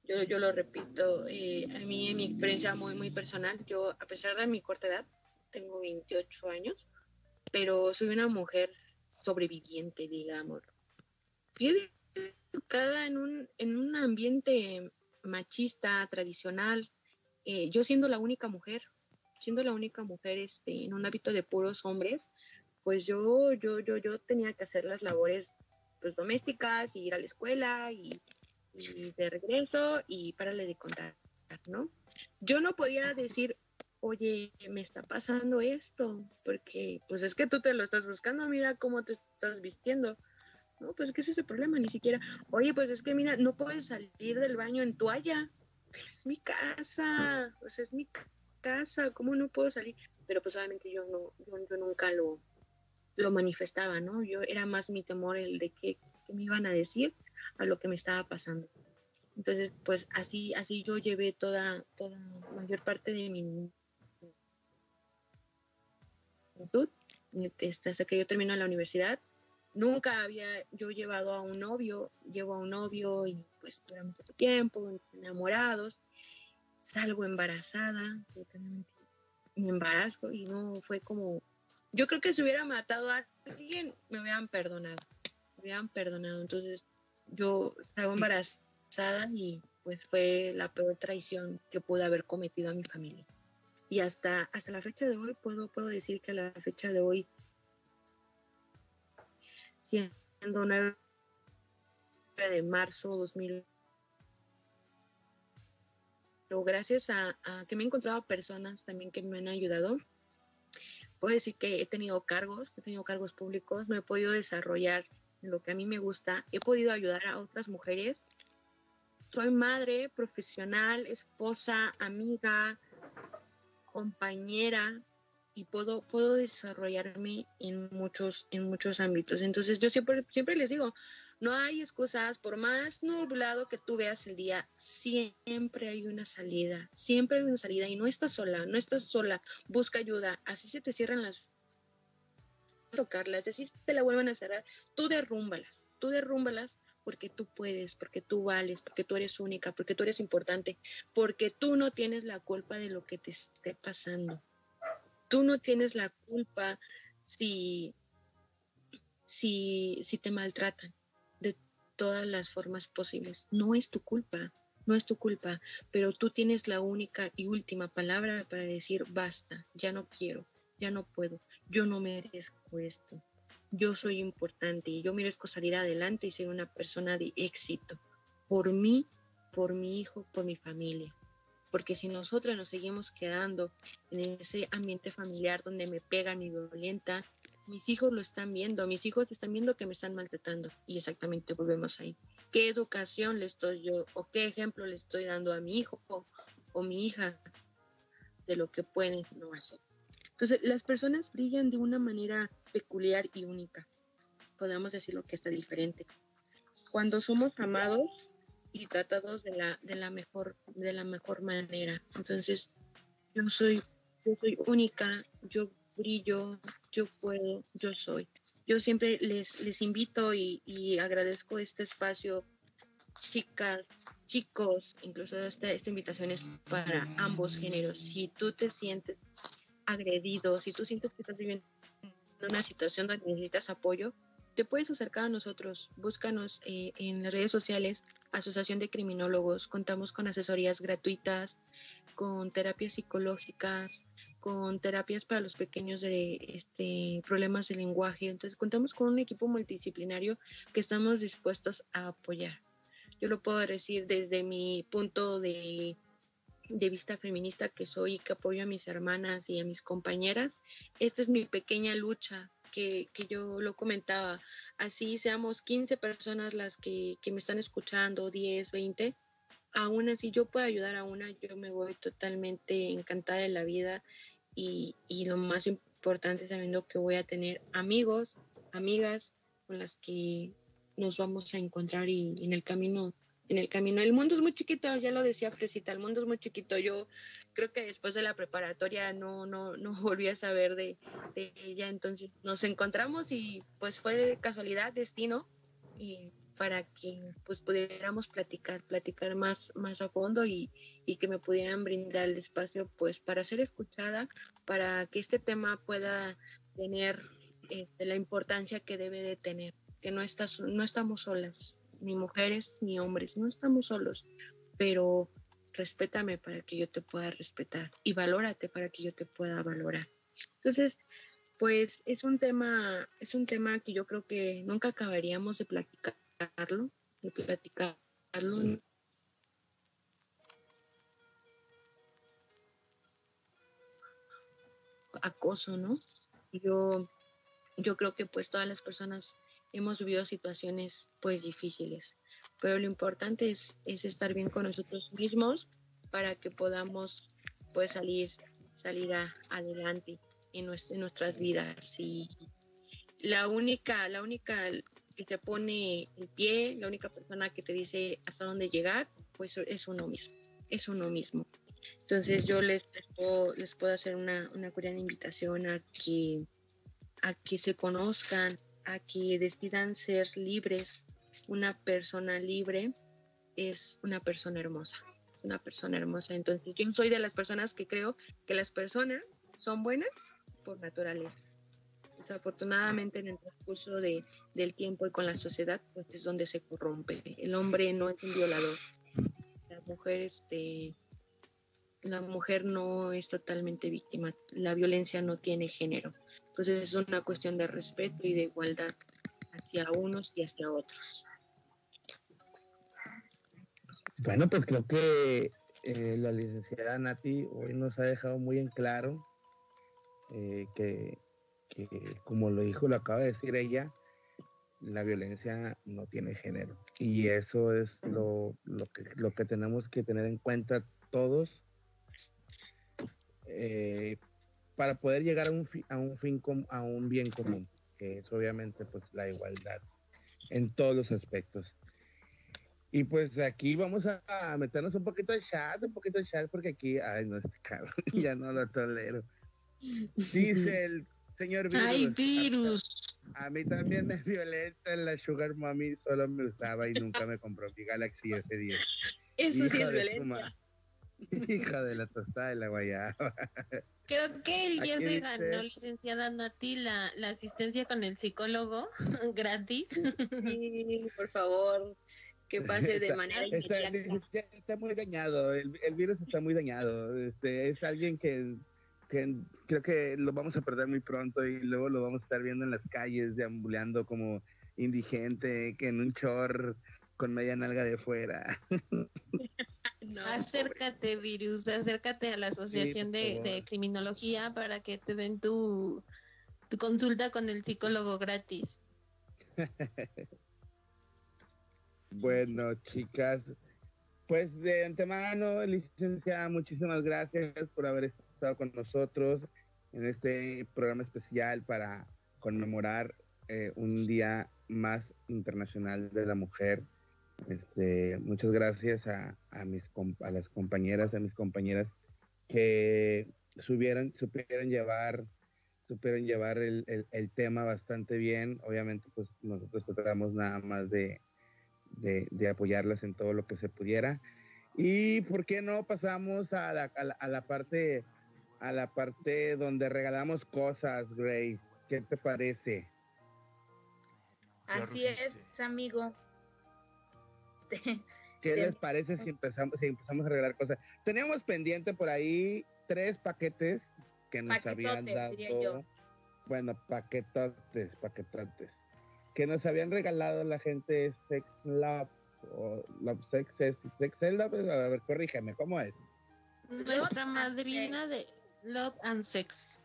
Yo, yo lo repito, eh, a mí en mi experiencia muy, muy personal, yo a pesar de mi corta edad, tengo 28 años, pero soy una mujer sobreviviente, digamos. Fui educada en un, en un ambiente machista, tradicional, eh, yo siendo la única mujer, siendo la única mujer este, en un hábito de puros hombres, pues yo, yo, yo, yo tenía que hacer las labores pues, domésticas, y ir a la escuela y, de regreso y pararle de contar, ¿no? Yo no podía decir, oye, me está pasando esto, porque pues es que tú te lo estás buscando, mira cómo te estás vistiendo. No, pues ¿qué es ese problema? Ni siquiera, oye, pues es que mira, no puedes salir del baño en toalla, es mi casa, o sea, es mi casa, ¿cómo no puedo salir? Pero pues obviamente yo no, yo, nunca lo, lo manifestaba, ¿no? Yo era más mi temor el de que, me iban a decir a lo que me estaba pasando. Entonces, pues así, así yo llevé toda, toda mayor parte de mi juventud, este, hasta que yo termino la universidad. Nunca había yo llevado a un novio, llevo a un novio y pues duramos mucho tiempo, enamorados salgo embarazada, me embarazo y no fue como, yo creo que si hubiera matado a alguien, me hubieran perdonado, me hubieran perdonado. Entonces yo salgo embarazada y pues fue la peor traición que pude haber cometido a mi familia. Y hasta, hasta la fecha de hoy puedo, puedo decir que a la fecha de hoy, siendo 9 de marzo 2000 pero gracias a, que me he encontrado personas también que me han ayudado, puedo decir que he tenido cargos, he tenido cargos públicos, me he podido desarrollar lo que a mí me gusta, he podido ayudar a otras mujeres. Soy madre, profesional, esposa, amiga, compañera y puedo, puedo desarrollarme en muchos, en muchos ámbitos. Entonces yo siempre, siempre les digo, no hay excusas, por más nublado que tú veas el día, siempre hay una salida, siempre hay una salida y no estás sola, no estás sola, busca ayuda, así se te cierran las tocarlas, así te la vuelven a cerrar, tú derrúmbalas, tú derrúmbalas porque tú puedes, porque tú vales, porque tú eres única, porque tú eres importante, porque tú no tienes la culpa de lo que te esté pasando. Tú no tienes la culpa si, si, si te maltratan de todas las formas posibles. No es tu culpa, no es tu culpa, pero tú tienes la única y última palabra para decir basta, ya no quiero, ya no puedo, yo no merezco esto yo soy importante y yo merezco salir adelante y ser una persona de éxito por mí, por mi hijo, por mi familia. Porque si nosotras nos seguimos quedando en ese ambiente familiar donde me pegan y violenta, mis hijos lo están viendo, mis hijos están viendo que me están maltratando y exactamente volvemos ahí. ¿Qué educación le estoy yo o qué ejemplo le estoy dando a mi hijo o, o mi hija de lo que pueden no hacer? Entonces, las personas brillan de una manera peculiar y única. Podemos decirlo que está diferente. Cuando somos amados y tratados de la, de la, mejor, de la mejor manera. Entonces, yo soy, yo soy única, yo brillo, yo puedo, yo soy. Yo siempre les, les invito y, y agradezco este espacio, chicas, chicos, incluso esta, esta invitación es para ambos géneros. Si tú te sientes agredido, si tú sientes que estás viviendo una situación donde necesitas apoyo, te puedes acercar a nosotros. Búscanos eh, en las redes sociales, Asociación de Criminólogos. Contamos con asesorías gratuitas, con terapias psicológicas, con terapias para los pequeños de este, problemas de lenguaje. Entonces, contamos con un equipo multidisciplinario que estamos dispuestos a apoyar. Yo lo puedo decir desde mi punto de de vista feminista que soy y que apoyo a mis hermanas y a mis compañeras, esta es mi pequeña lucha que, yo lo comentaba. Así seamos 15 personas las que, me están escuchando, 10, 20, aún así yo puedo ayudar a una, yo me voy totalmente encantada de la vida y, y lo más importante sabiendo que voy a tener amigos, amigas con las que nos vamos a encontrar y en el camino en el camino. El mundo es muy chiquito, ya lo decía Fresita, el mundo es muy chiquito. Yo creo que después de la preparatoria no, no, no volví a saber de, ella, entonces nos encontramos y pues fue casualidad, destino, y para que pues pudiéramos platicar, platicar más, más a fondo y, y que me pudieran brindar el espacio pues para ser escuchada, para que este tema pueda tener este, la importancia que debe de tener, que no, estás, no estamos solas, ni mujeres ni hombres, no estamos solos, pero respétame para que yo te pueda respetar y valórate para que yo te pueda valorar. Entonces, pues es un tema, es un tema que yo creo que nunca acabaríamos de platicarlo, de platicarlo. acoso, ¿no? Yo, yo creo que pues todas las personas hemos vivido situaciones pues difíciles, pero lo importante es, es estar bien con nosotros mismos para que podamos pues salir, salir adelante en, nuestras vidas y la única, la única que te pone el pie, la única persona que te dice hasta dónde llegar, pues es uno mismo, es uno mismo. Entonces yo les, puedo, les puedo hacer una, una curiosa invitación a que, a que se conozcan, a que decidan ser libres. Una persona libre es una persona hermosa, una persona hermosa. Entonces yo soy de las personas que creo que las personas son buenas por naturaleza. Desafortunadamente en el transcurso de, del tiempo y con la sociedad, pues es donde se corrompe. El hombre no es un violador. La mujer, este, la mujer no es totalmente víctima. La violencia no tiene género. Entonces es una cuestión de respeto y de igualdad hacia unos y hacia otros. Bueno, pues creo que eh, la licenciada Nati hoy nos ha dejado muy en claro eh, que, como lo dijo, lo acaba de decir ella, la violencia no tiene género. Y eso es lo, que, lo que tenemos que tener en cuenta todos eh, para poder llegar a un, fin, a un fin a un bien común, que es obviamente pues la igualdad en todos los aspectos. Y pues aquí vamos a, meternos un poquito de chat, un poquito de chat, porque aquí, ay, no, este cabrón, ya no lo tolero. Dice el señor Virus. Ay, Virus. A mí también me violenta la Sugar Mommy, solo me usaba y nunca me compró mi Galaxy S10. Eso sí es violencia. Hija de la tostada de la guayaba. Creo que él ya se ganó, licenciada Nati, la, la asistencia con el psicólogo gratis. Sí, por favor, que pase de manera está, está, está, muy dañado, el, el, virus está muy dañado. Este, es alguien que, que, creo que lo vamos a perder muy pronto y luego lo vamos a estar viendo en las calles deambulando como indigente, que en un chor con media nalga de fuera. acércate, virus, acércate a la Asociación de, Criminología para que te den tu, tu consulta con el psicólogo gratis. bueno, chicas, pues de antemano, licenciada, muchísimas gracias por haber estado con nosotros en este programa especial para conmemorar eh, un día más internacional de la mujer. Este, muchas gracias a, a, mis, a las compañeras, a mis compañeras que subieron, supieron llevar, supieron llevar el, el, tema bastante bien. Obviamente, pues nosotros tratamos nada más de, de, de, apoyarlas en todo lo que se pudiera. Y por qué no pasamos a la, a la, a la parte a la parte donde regalamos cosas, Grace. ¿Qué te parece? Así es, amigo. ¿Qué les parece si empezamos, si empezamos a regalar cosas? Teníamos pendiente por ahí tres paquetes que nos habían dado. Bueno, paquetotes, paquetotes. Que nos habían regalado la gente Sex Love o Love Sex, Sex, Love. A ver, corrígeme, ¿cómo es? Nuestra madrina de Love and Sex.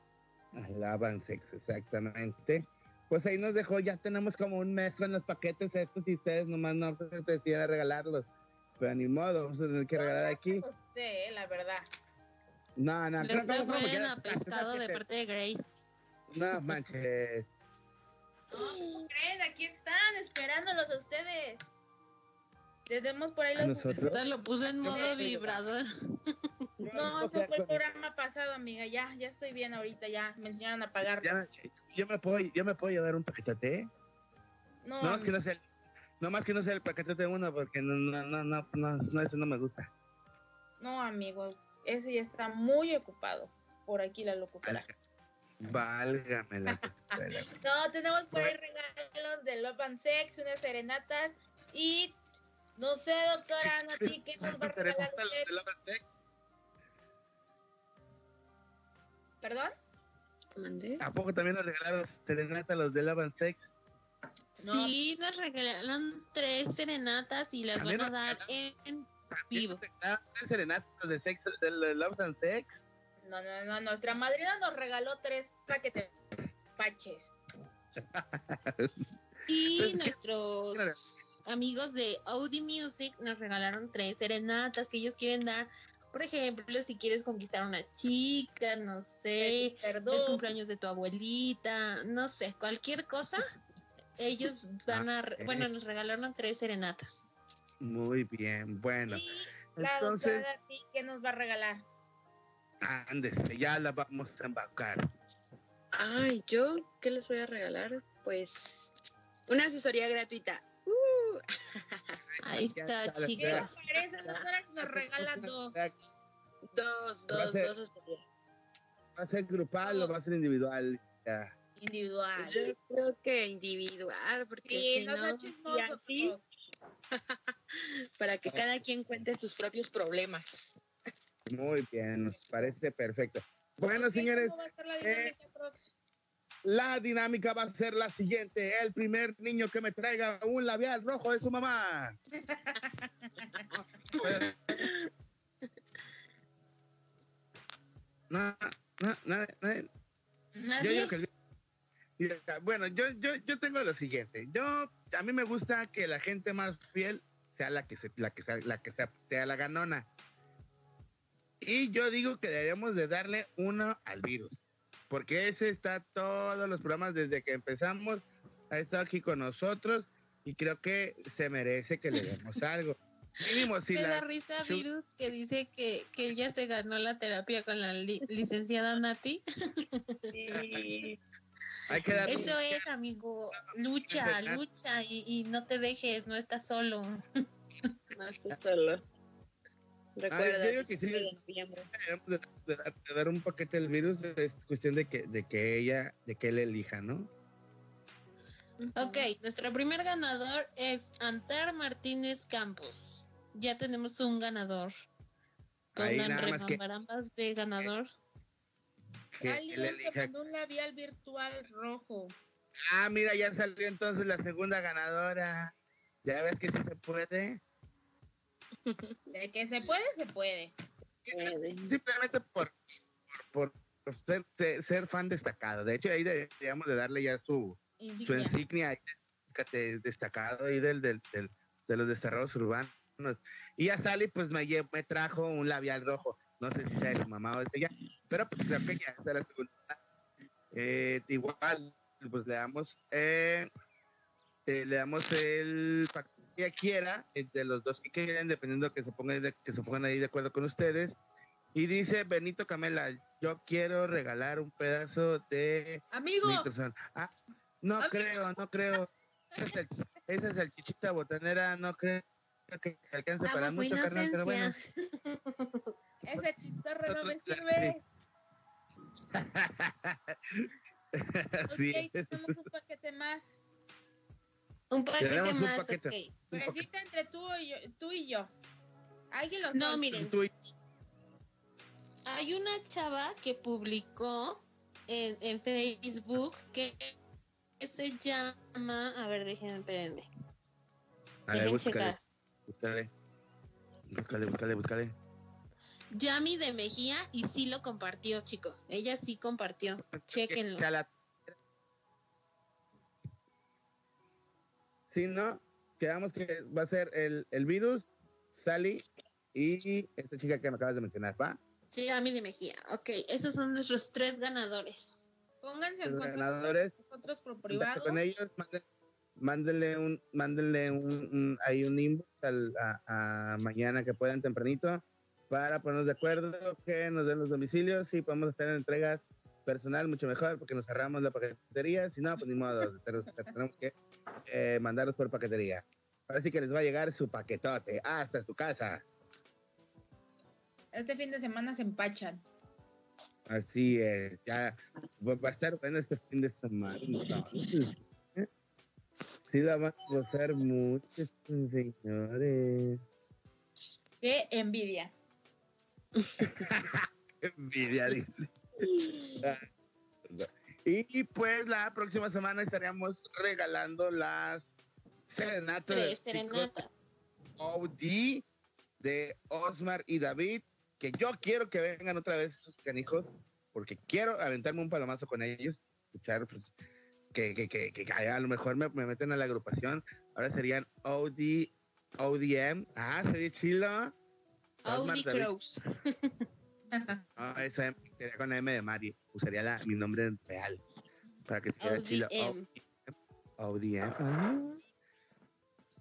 Ah, Love and Sex, exactamente pues ahí nos dejó, ya tenemos como un mes con los paquetes estos y ustedes nomás no se deciden a regalarlos. Pero ni modo, vamos a tener que regalar aquí. Sí, la verdad. No, no, creo que no a pescado de parte de Grace. No manches. No, crees? Aquí están esperándolos a ustedes. Tenemos por ahí los. Nosotros lo puse en modo vibrador. No, eso fue el programa pasado, amiga. Ya, ya estoy bien ahorita, ya. Me enseñaron a pagar. yo me puedo, yo me puedo llevar un paquete. No, no, que no sea el, no más que no sea el paquete uno, porque no, no, no, no, no, no, eso no me gusta. No, amigo, ese ya está muy ocupado. Por aquí la locura. Válgame la No, tenemos por ahí regalos de Love and Sex, unas serenatas y no sé, doctora, no ¿qué nos va a regalar ¿Perdón? ¿A poco también nos regalaron serenata los de Love and Sex? Sí, nos regalaron tres serenatas y las van a dar en vivo. ¿Tres serenatas de, sex, de Love and Sex? No, no, no, nuestra madrina nos regaló tres paquetes paches. y nuestros amigos de Audi Music nos regalaron tres serenatas que ellos quieren dar por ejemplo, si quieres conquistar a una chica, no sé, es cumpleaños de tu abuelita, no sé, cualquier cosa, ellos van a, bueno, nos regalaron tres serenatas. Muy bien, bueno. Y entonces, ¿qué nos va a regalar? Ándese, ya la vamos a embarcar. Ay, ¿yo qué les voy a regalar? Pues una asesoría gratuita. Ahí está, chicas. ¿Qué nos regalan dos? Dos, dos, dos ¿Va a ser grupal o va a ser individual? Individual. Pues yo creo que individual, porque si no, no así, para que cada quien cuente sus propios problemas. Muy bien, nos parece perfecto. Bueno, señores, la dinámica va a ser la siguiente. El primer niño que me traiga un labial rojo de su mamá. no, no, no, bueno, yo, yo, yo tengo lo siguiente. Yo, a mí me gusta que la gente más fiel sea la que, se, la que, la que sea, sea la ganona. Y yo digo que deberíamos de darle uno al virus porque ese está todos los programas desde que empezamos, ha estado aquí con nosotros y creo que se merece que le demos algo. Mínimo, si la, risa virus que dice que, que ella se ganó la terapia con la licenciada Nati. Sí. Hay que dar Eso es, amigo. Lucha, lucha y, y no te dejes, no estás solo. No estás solo. Recuerda. yo digo que sí. De, de dar, de dar un paquete del virus es cuestión de que, de que ella, de que él elija, ¿no? Ok, nuestro primer ganador es Antar Martínez Campos. Ya tenemos un ganador. Ahí Pongan nada más que- remambarambas de ganador. Que Alguien te mandó un labial virtual rojo. Ah, mira, ya salió entonces la segunda ganadora. Ya ves que sí se puede. De que se puede, se puede. Simplemente por, por, por ser, ser, ser fan destacado. De hecho, ahí deberíamos de darle ya su, su Insignia. insignia ahí, fíjate, destacado ahí del, del, del- de los desterrados urbanos. Y a Sally, pues me, lle- me trajo un labial rojo. No sé si sea de su mamá o de ella, pero pues creo que ya está la segunda. Eh, igual, pues le damos, eh, eh, le damos el que ella quiera, entre los dos que quieran, dependiendo que se pongan de- que se pongan ahí de acuerdo con ustedes. Y dice Benito Camela, yo quiero regalar un pedazo de Amigo. Ah, no Amigo. creo, no creo. Esa es, salchichita botanera, no creo que alcance para mucho, carnal, pero bueno. ese chistorro no me sirve. Así Ok, es. tenemos un paquete más. Un paquete un más, paquete. ok. Un. Fresita entre tú y yo. Tú y yo. Alguien los No, dos. miren, Tú y- hay una chava que publicó en, en Facebook que se llama, a ver, déjenme, espérenme. A ver, búscale, búscale. Búscale, búscale, búscale. Yami de Mejía y sí lo compartió, chicos. Ella sí compartió. Chequenlo. La- Si no, quedamos que va a ser el, el virus, Sally y esta chica que me acabas de mencionar, ¿va? Sí, Yami de Mejía. Ok, esos son nuestros tres ganadores. Pónganse en contacto ganadores con nosotros por contacto privado. con ellos, mándenle, un, mándenle un, un- ahí un inbox al- a, a mañana que puedan tempranito para ponernos de acuerdo, que nos den los domicilios y podemos hacer entregas personal mucho mejor porque nos cerramos la paquetería, si no, pues ni modo, tenemos que eh, mandarlos por paquetería. Ahora sí que les va a llegar su paquetote hasta su casa. Este fin de semana se empachan. Así es, ya va a estar bueno este fin de semana. Sí, la van a gozar mucho, señores. Qué envidia. Qué envidia, dice. Y pues la próxima semana estaríamos regalando las serenatas de Tres serenatas. OD de Osmar y David, que yo quiero que vengan otra vez esos canijos, porque quiero aventarme un palomazo con ellos, escuchar pues, que, que, que, que a lo mejor me, me meten a la agrupación. Ahora serían OD, ODM. Ah, sería chilo. Osmar, Audi Crows. Ah, esa M sería con la M de Mario. Usaría la, mi nombre real. Para que sea chilo. ODM. ODM. Ah.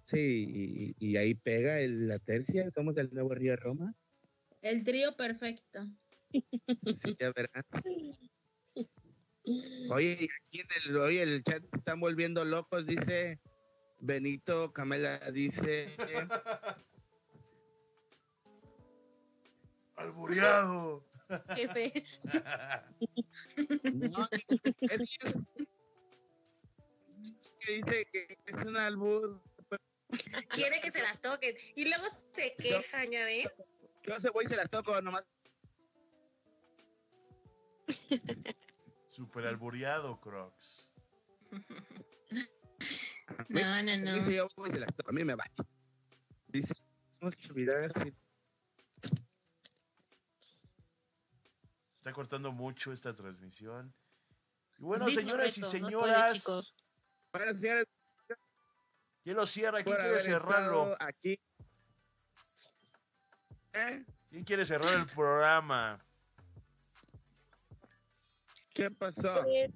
Sí, y, y ahí pega el- la tercia. Somos del nuevo Río Roma. El trío perfecto. Sí, ya verás. Oye, aquí en el, oye, el chat se están volviendo locos, dice Benito Camela, dice. Albureado. Jefe. No, es que, dice que es un albur. Quiere que se las toquen. Y luego se quejan, ya ve. Yo se voy y se las toco nomás. Super albureado, Crocs. No, no, no. Dice yo voy y se las toco, a mí me vale. Dice, vamos a mirar así. Está cortando mucho esta transmisión. Y bueno, Mismo señoras y reto, no puede, señoras. Bueno, señores, ¿quién lo cierra? ¿Quién quiere cerrarlo? aquí. ¿Eh? ¿Quién quiere cerrar el programa? ¿Qué pasó? Pues,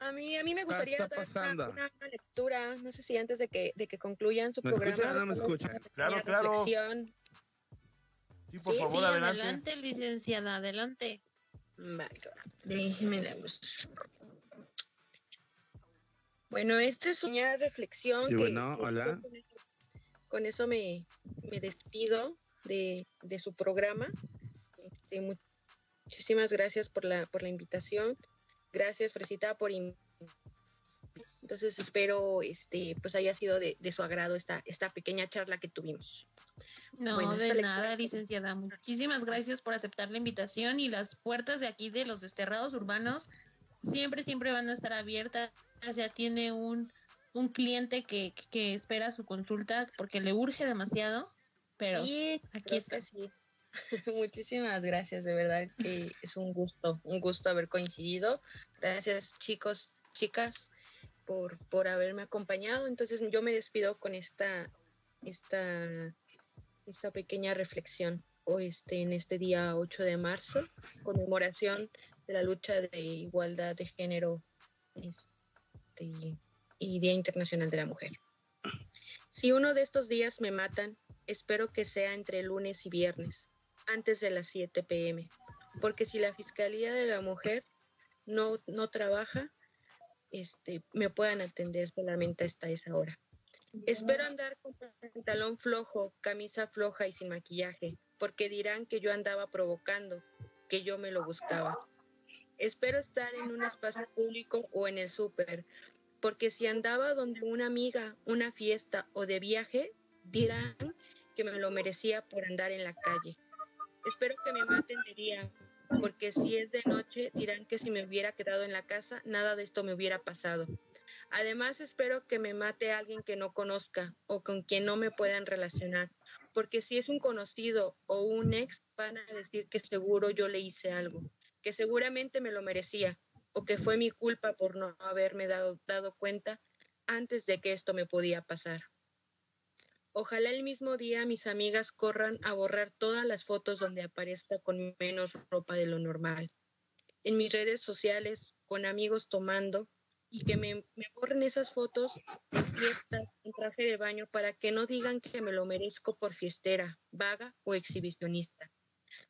a mí, a mí me gustaría dar una, una lectura, no sé si antes de que, de que concluyan su ¿Me programa. escuchan no me escuchan? Claro, claro. reflexión. Sí, por Sí, favor, Sí, adelante. adelante, licenciada, adelante. Déjeme la. Bueno, esta es una reflexión. bueno, hola. Con eso, me, me, despido de, de su programa. Este, muchísimas gracias por la, por la invitación. Gracias, Fresita, por entonces espero este pues haya sido de, de, su agrado esta, esta pequeña charla que tuvimos. No, de nada, licenciada. Muchísimas gracias por aceptar la invitación y las puertas de aquí de los desterrados urbanos siempre, siempre van a estar abiertas. Ya tiene un, un cliente que, que espera su consulta porque le urge demasiado, pero aquí está. Sí. Muchísimas gracias, de verdad que es un gusto, un gusto haber coincidido. Gracias chicos, chicas, por, por haberme acompañado. Entonces yo me despido con esta, esta, esta pequeña reflexión hoy este, en este día 8 de marzo, conmemoración de la lucha de igualdad de género este, y Día Internacional de la Mujer. Si uno de estos días me matan, espero que sea entre lunes y viernes, antes de las 7 pm, porque si la Fiscalía de la Mujer no, no trabaja, este, me puedan atender solamente hasta esa hora. Espero andar con pantalón flojo, camisa floja y sin maquillaje, porque dirán que yo andaba provocando, que yo me lo buscaba. Espero estar en un espacio público o en el súper, porque si andaba donde una amiga, una fiesta o de viaje, dirán que me lo merecía por andar en la calle. Espero que me maten de día, porque si es de noche dirán que si me hubiera quedado en la casa, nada de esto me hubiera pasado. Además, espero que me mate alguien que no conozca o con quien no me puedan relacionar, porque si es un conocido o un ex, van a decir que seguro yo le hice algo, que seguramente me lo merecía o que fue mi culpa por no haberme dado, dado cuenta antes de que esto me podía pasar. Ojalá el mismo día mis amigas corran a borrar todas las fotos donde aparezca con menos ropa de lo normal. En mis redes sociales, con amigos tomando, y que me, borren esas fotos fiestas, en traje de baño, para que no digan que me lo merezco por fiestera, vaga o exhibicionista.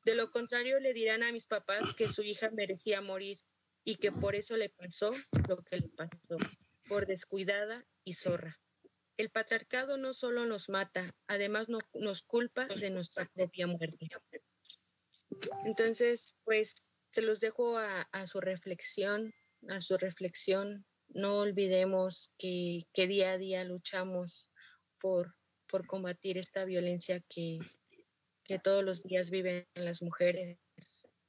De lo contrario, le dirán a mis papás que su hija merecía morir y que por eso le pasó lo que le pasó, por descuidada y zorra. El patriarcado no solo nos mata, además nos culpa de nuestra propia muerte. Entonces, pues se los dejo a, su reflexión, a su reflexión. No olvidemos que, día a día luchamos por, por combatir esta violencia que, que todos los días viven las mujeres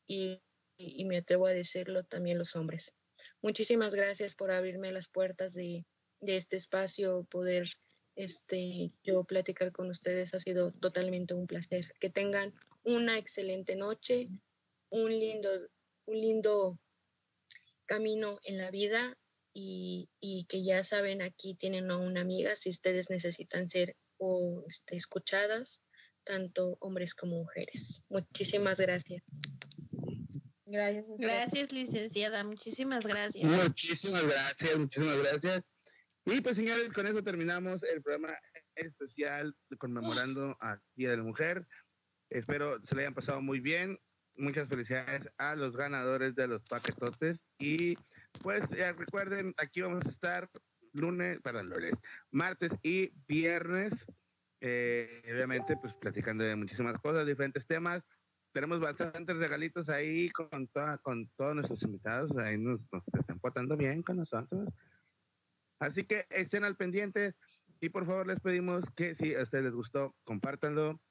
y, y, me atrevo a decirlo también los hombres. Muchísimas gracias por abrirme las puertas de, de este espacio, poder este, yo platicar con ustedes ha sido totalmente un placer. Que tengan una excelente noche, un lindo, un lindo camino en la vida y, y que ya saben, aquí tienen a una amiga si ustedes necesitan ser o este, escuchadas, tanto hombres como mujeres. Muchísimas gracias. Gracias. Gracias, licenciada. Muchísimas gracias. Muchísimas gracias, muchísimas gracias. Y pues señores, con eso terminamos el programa especial conmemorando a Día de la Mujer. Espero se le hayan pasado muy bien. Muchas felicidades a los ganadores de los paquetotes. Y pues recuerden, aquí vamos a estar lunes, perdón, lunes, martes y viernes. Eh, obviamente, pues platicando de muchísimas cosas, diferentes temas. Tenemos bastantes regalitos ahí con, toda, con todos nuestros invitados. Ahí nos, nos están portando bien con nosotros. Así que estén al pendiente y por favor les pedimos que si a ustedes les gustó, compártanlo,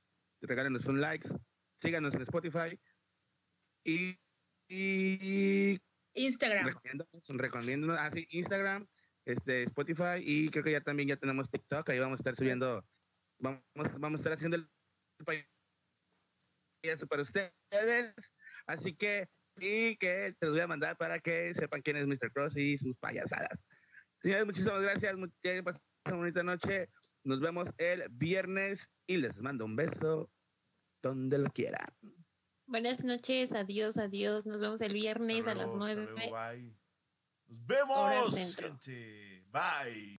regálenos un like, síganos en Spotify y, Instagram. Recomiendo, ah, Instagram, este, Spotify y creo que ya también ya tenemos TikTok, ahí vamos a estar subiendo, vamos, vamos a estar haciendo el eso para ustedes. Así que, y que te los voy a mandar para que sepan quién es Mr. Cross y sus payasadas. Señores, muchísimas gracias. Que una bonita noche. Nos vemos el viernes y les mando un beso donde lo quieran. Buenas noches, adiós, adiós. Nos vemos el viernes a las nueve. Nos vemos. Bye.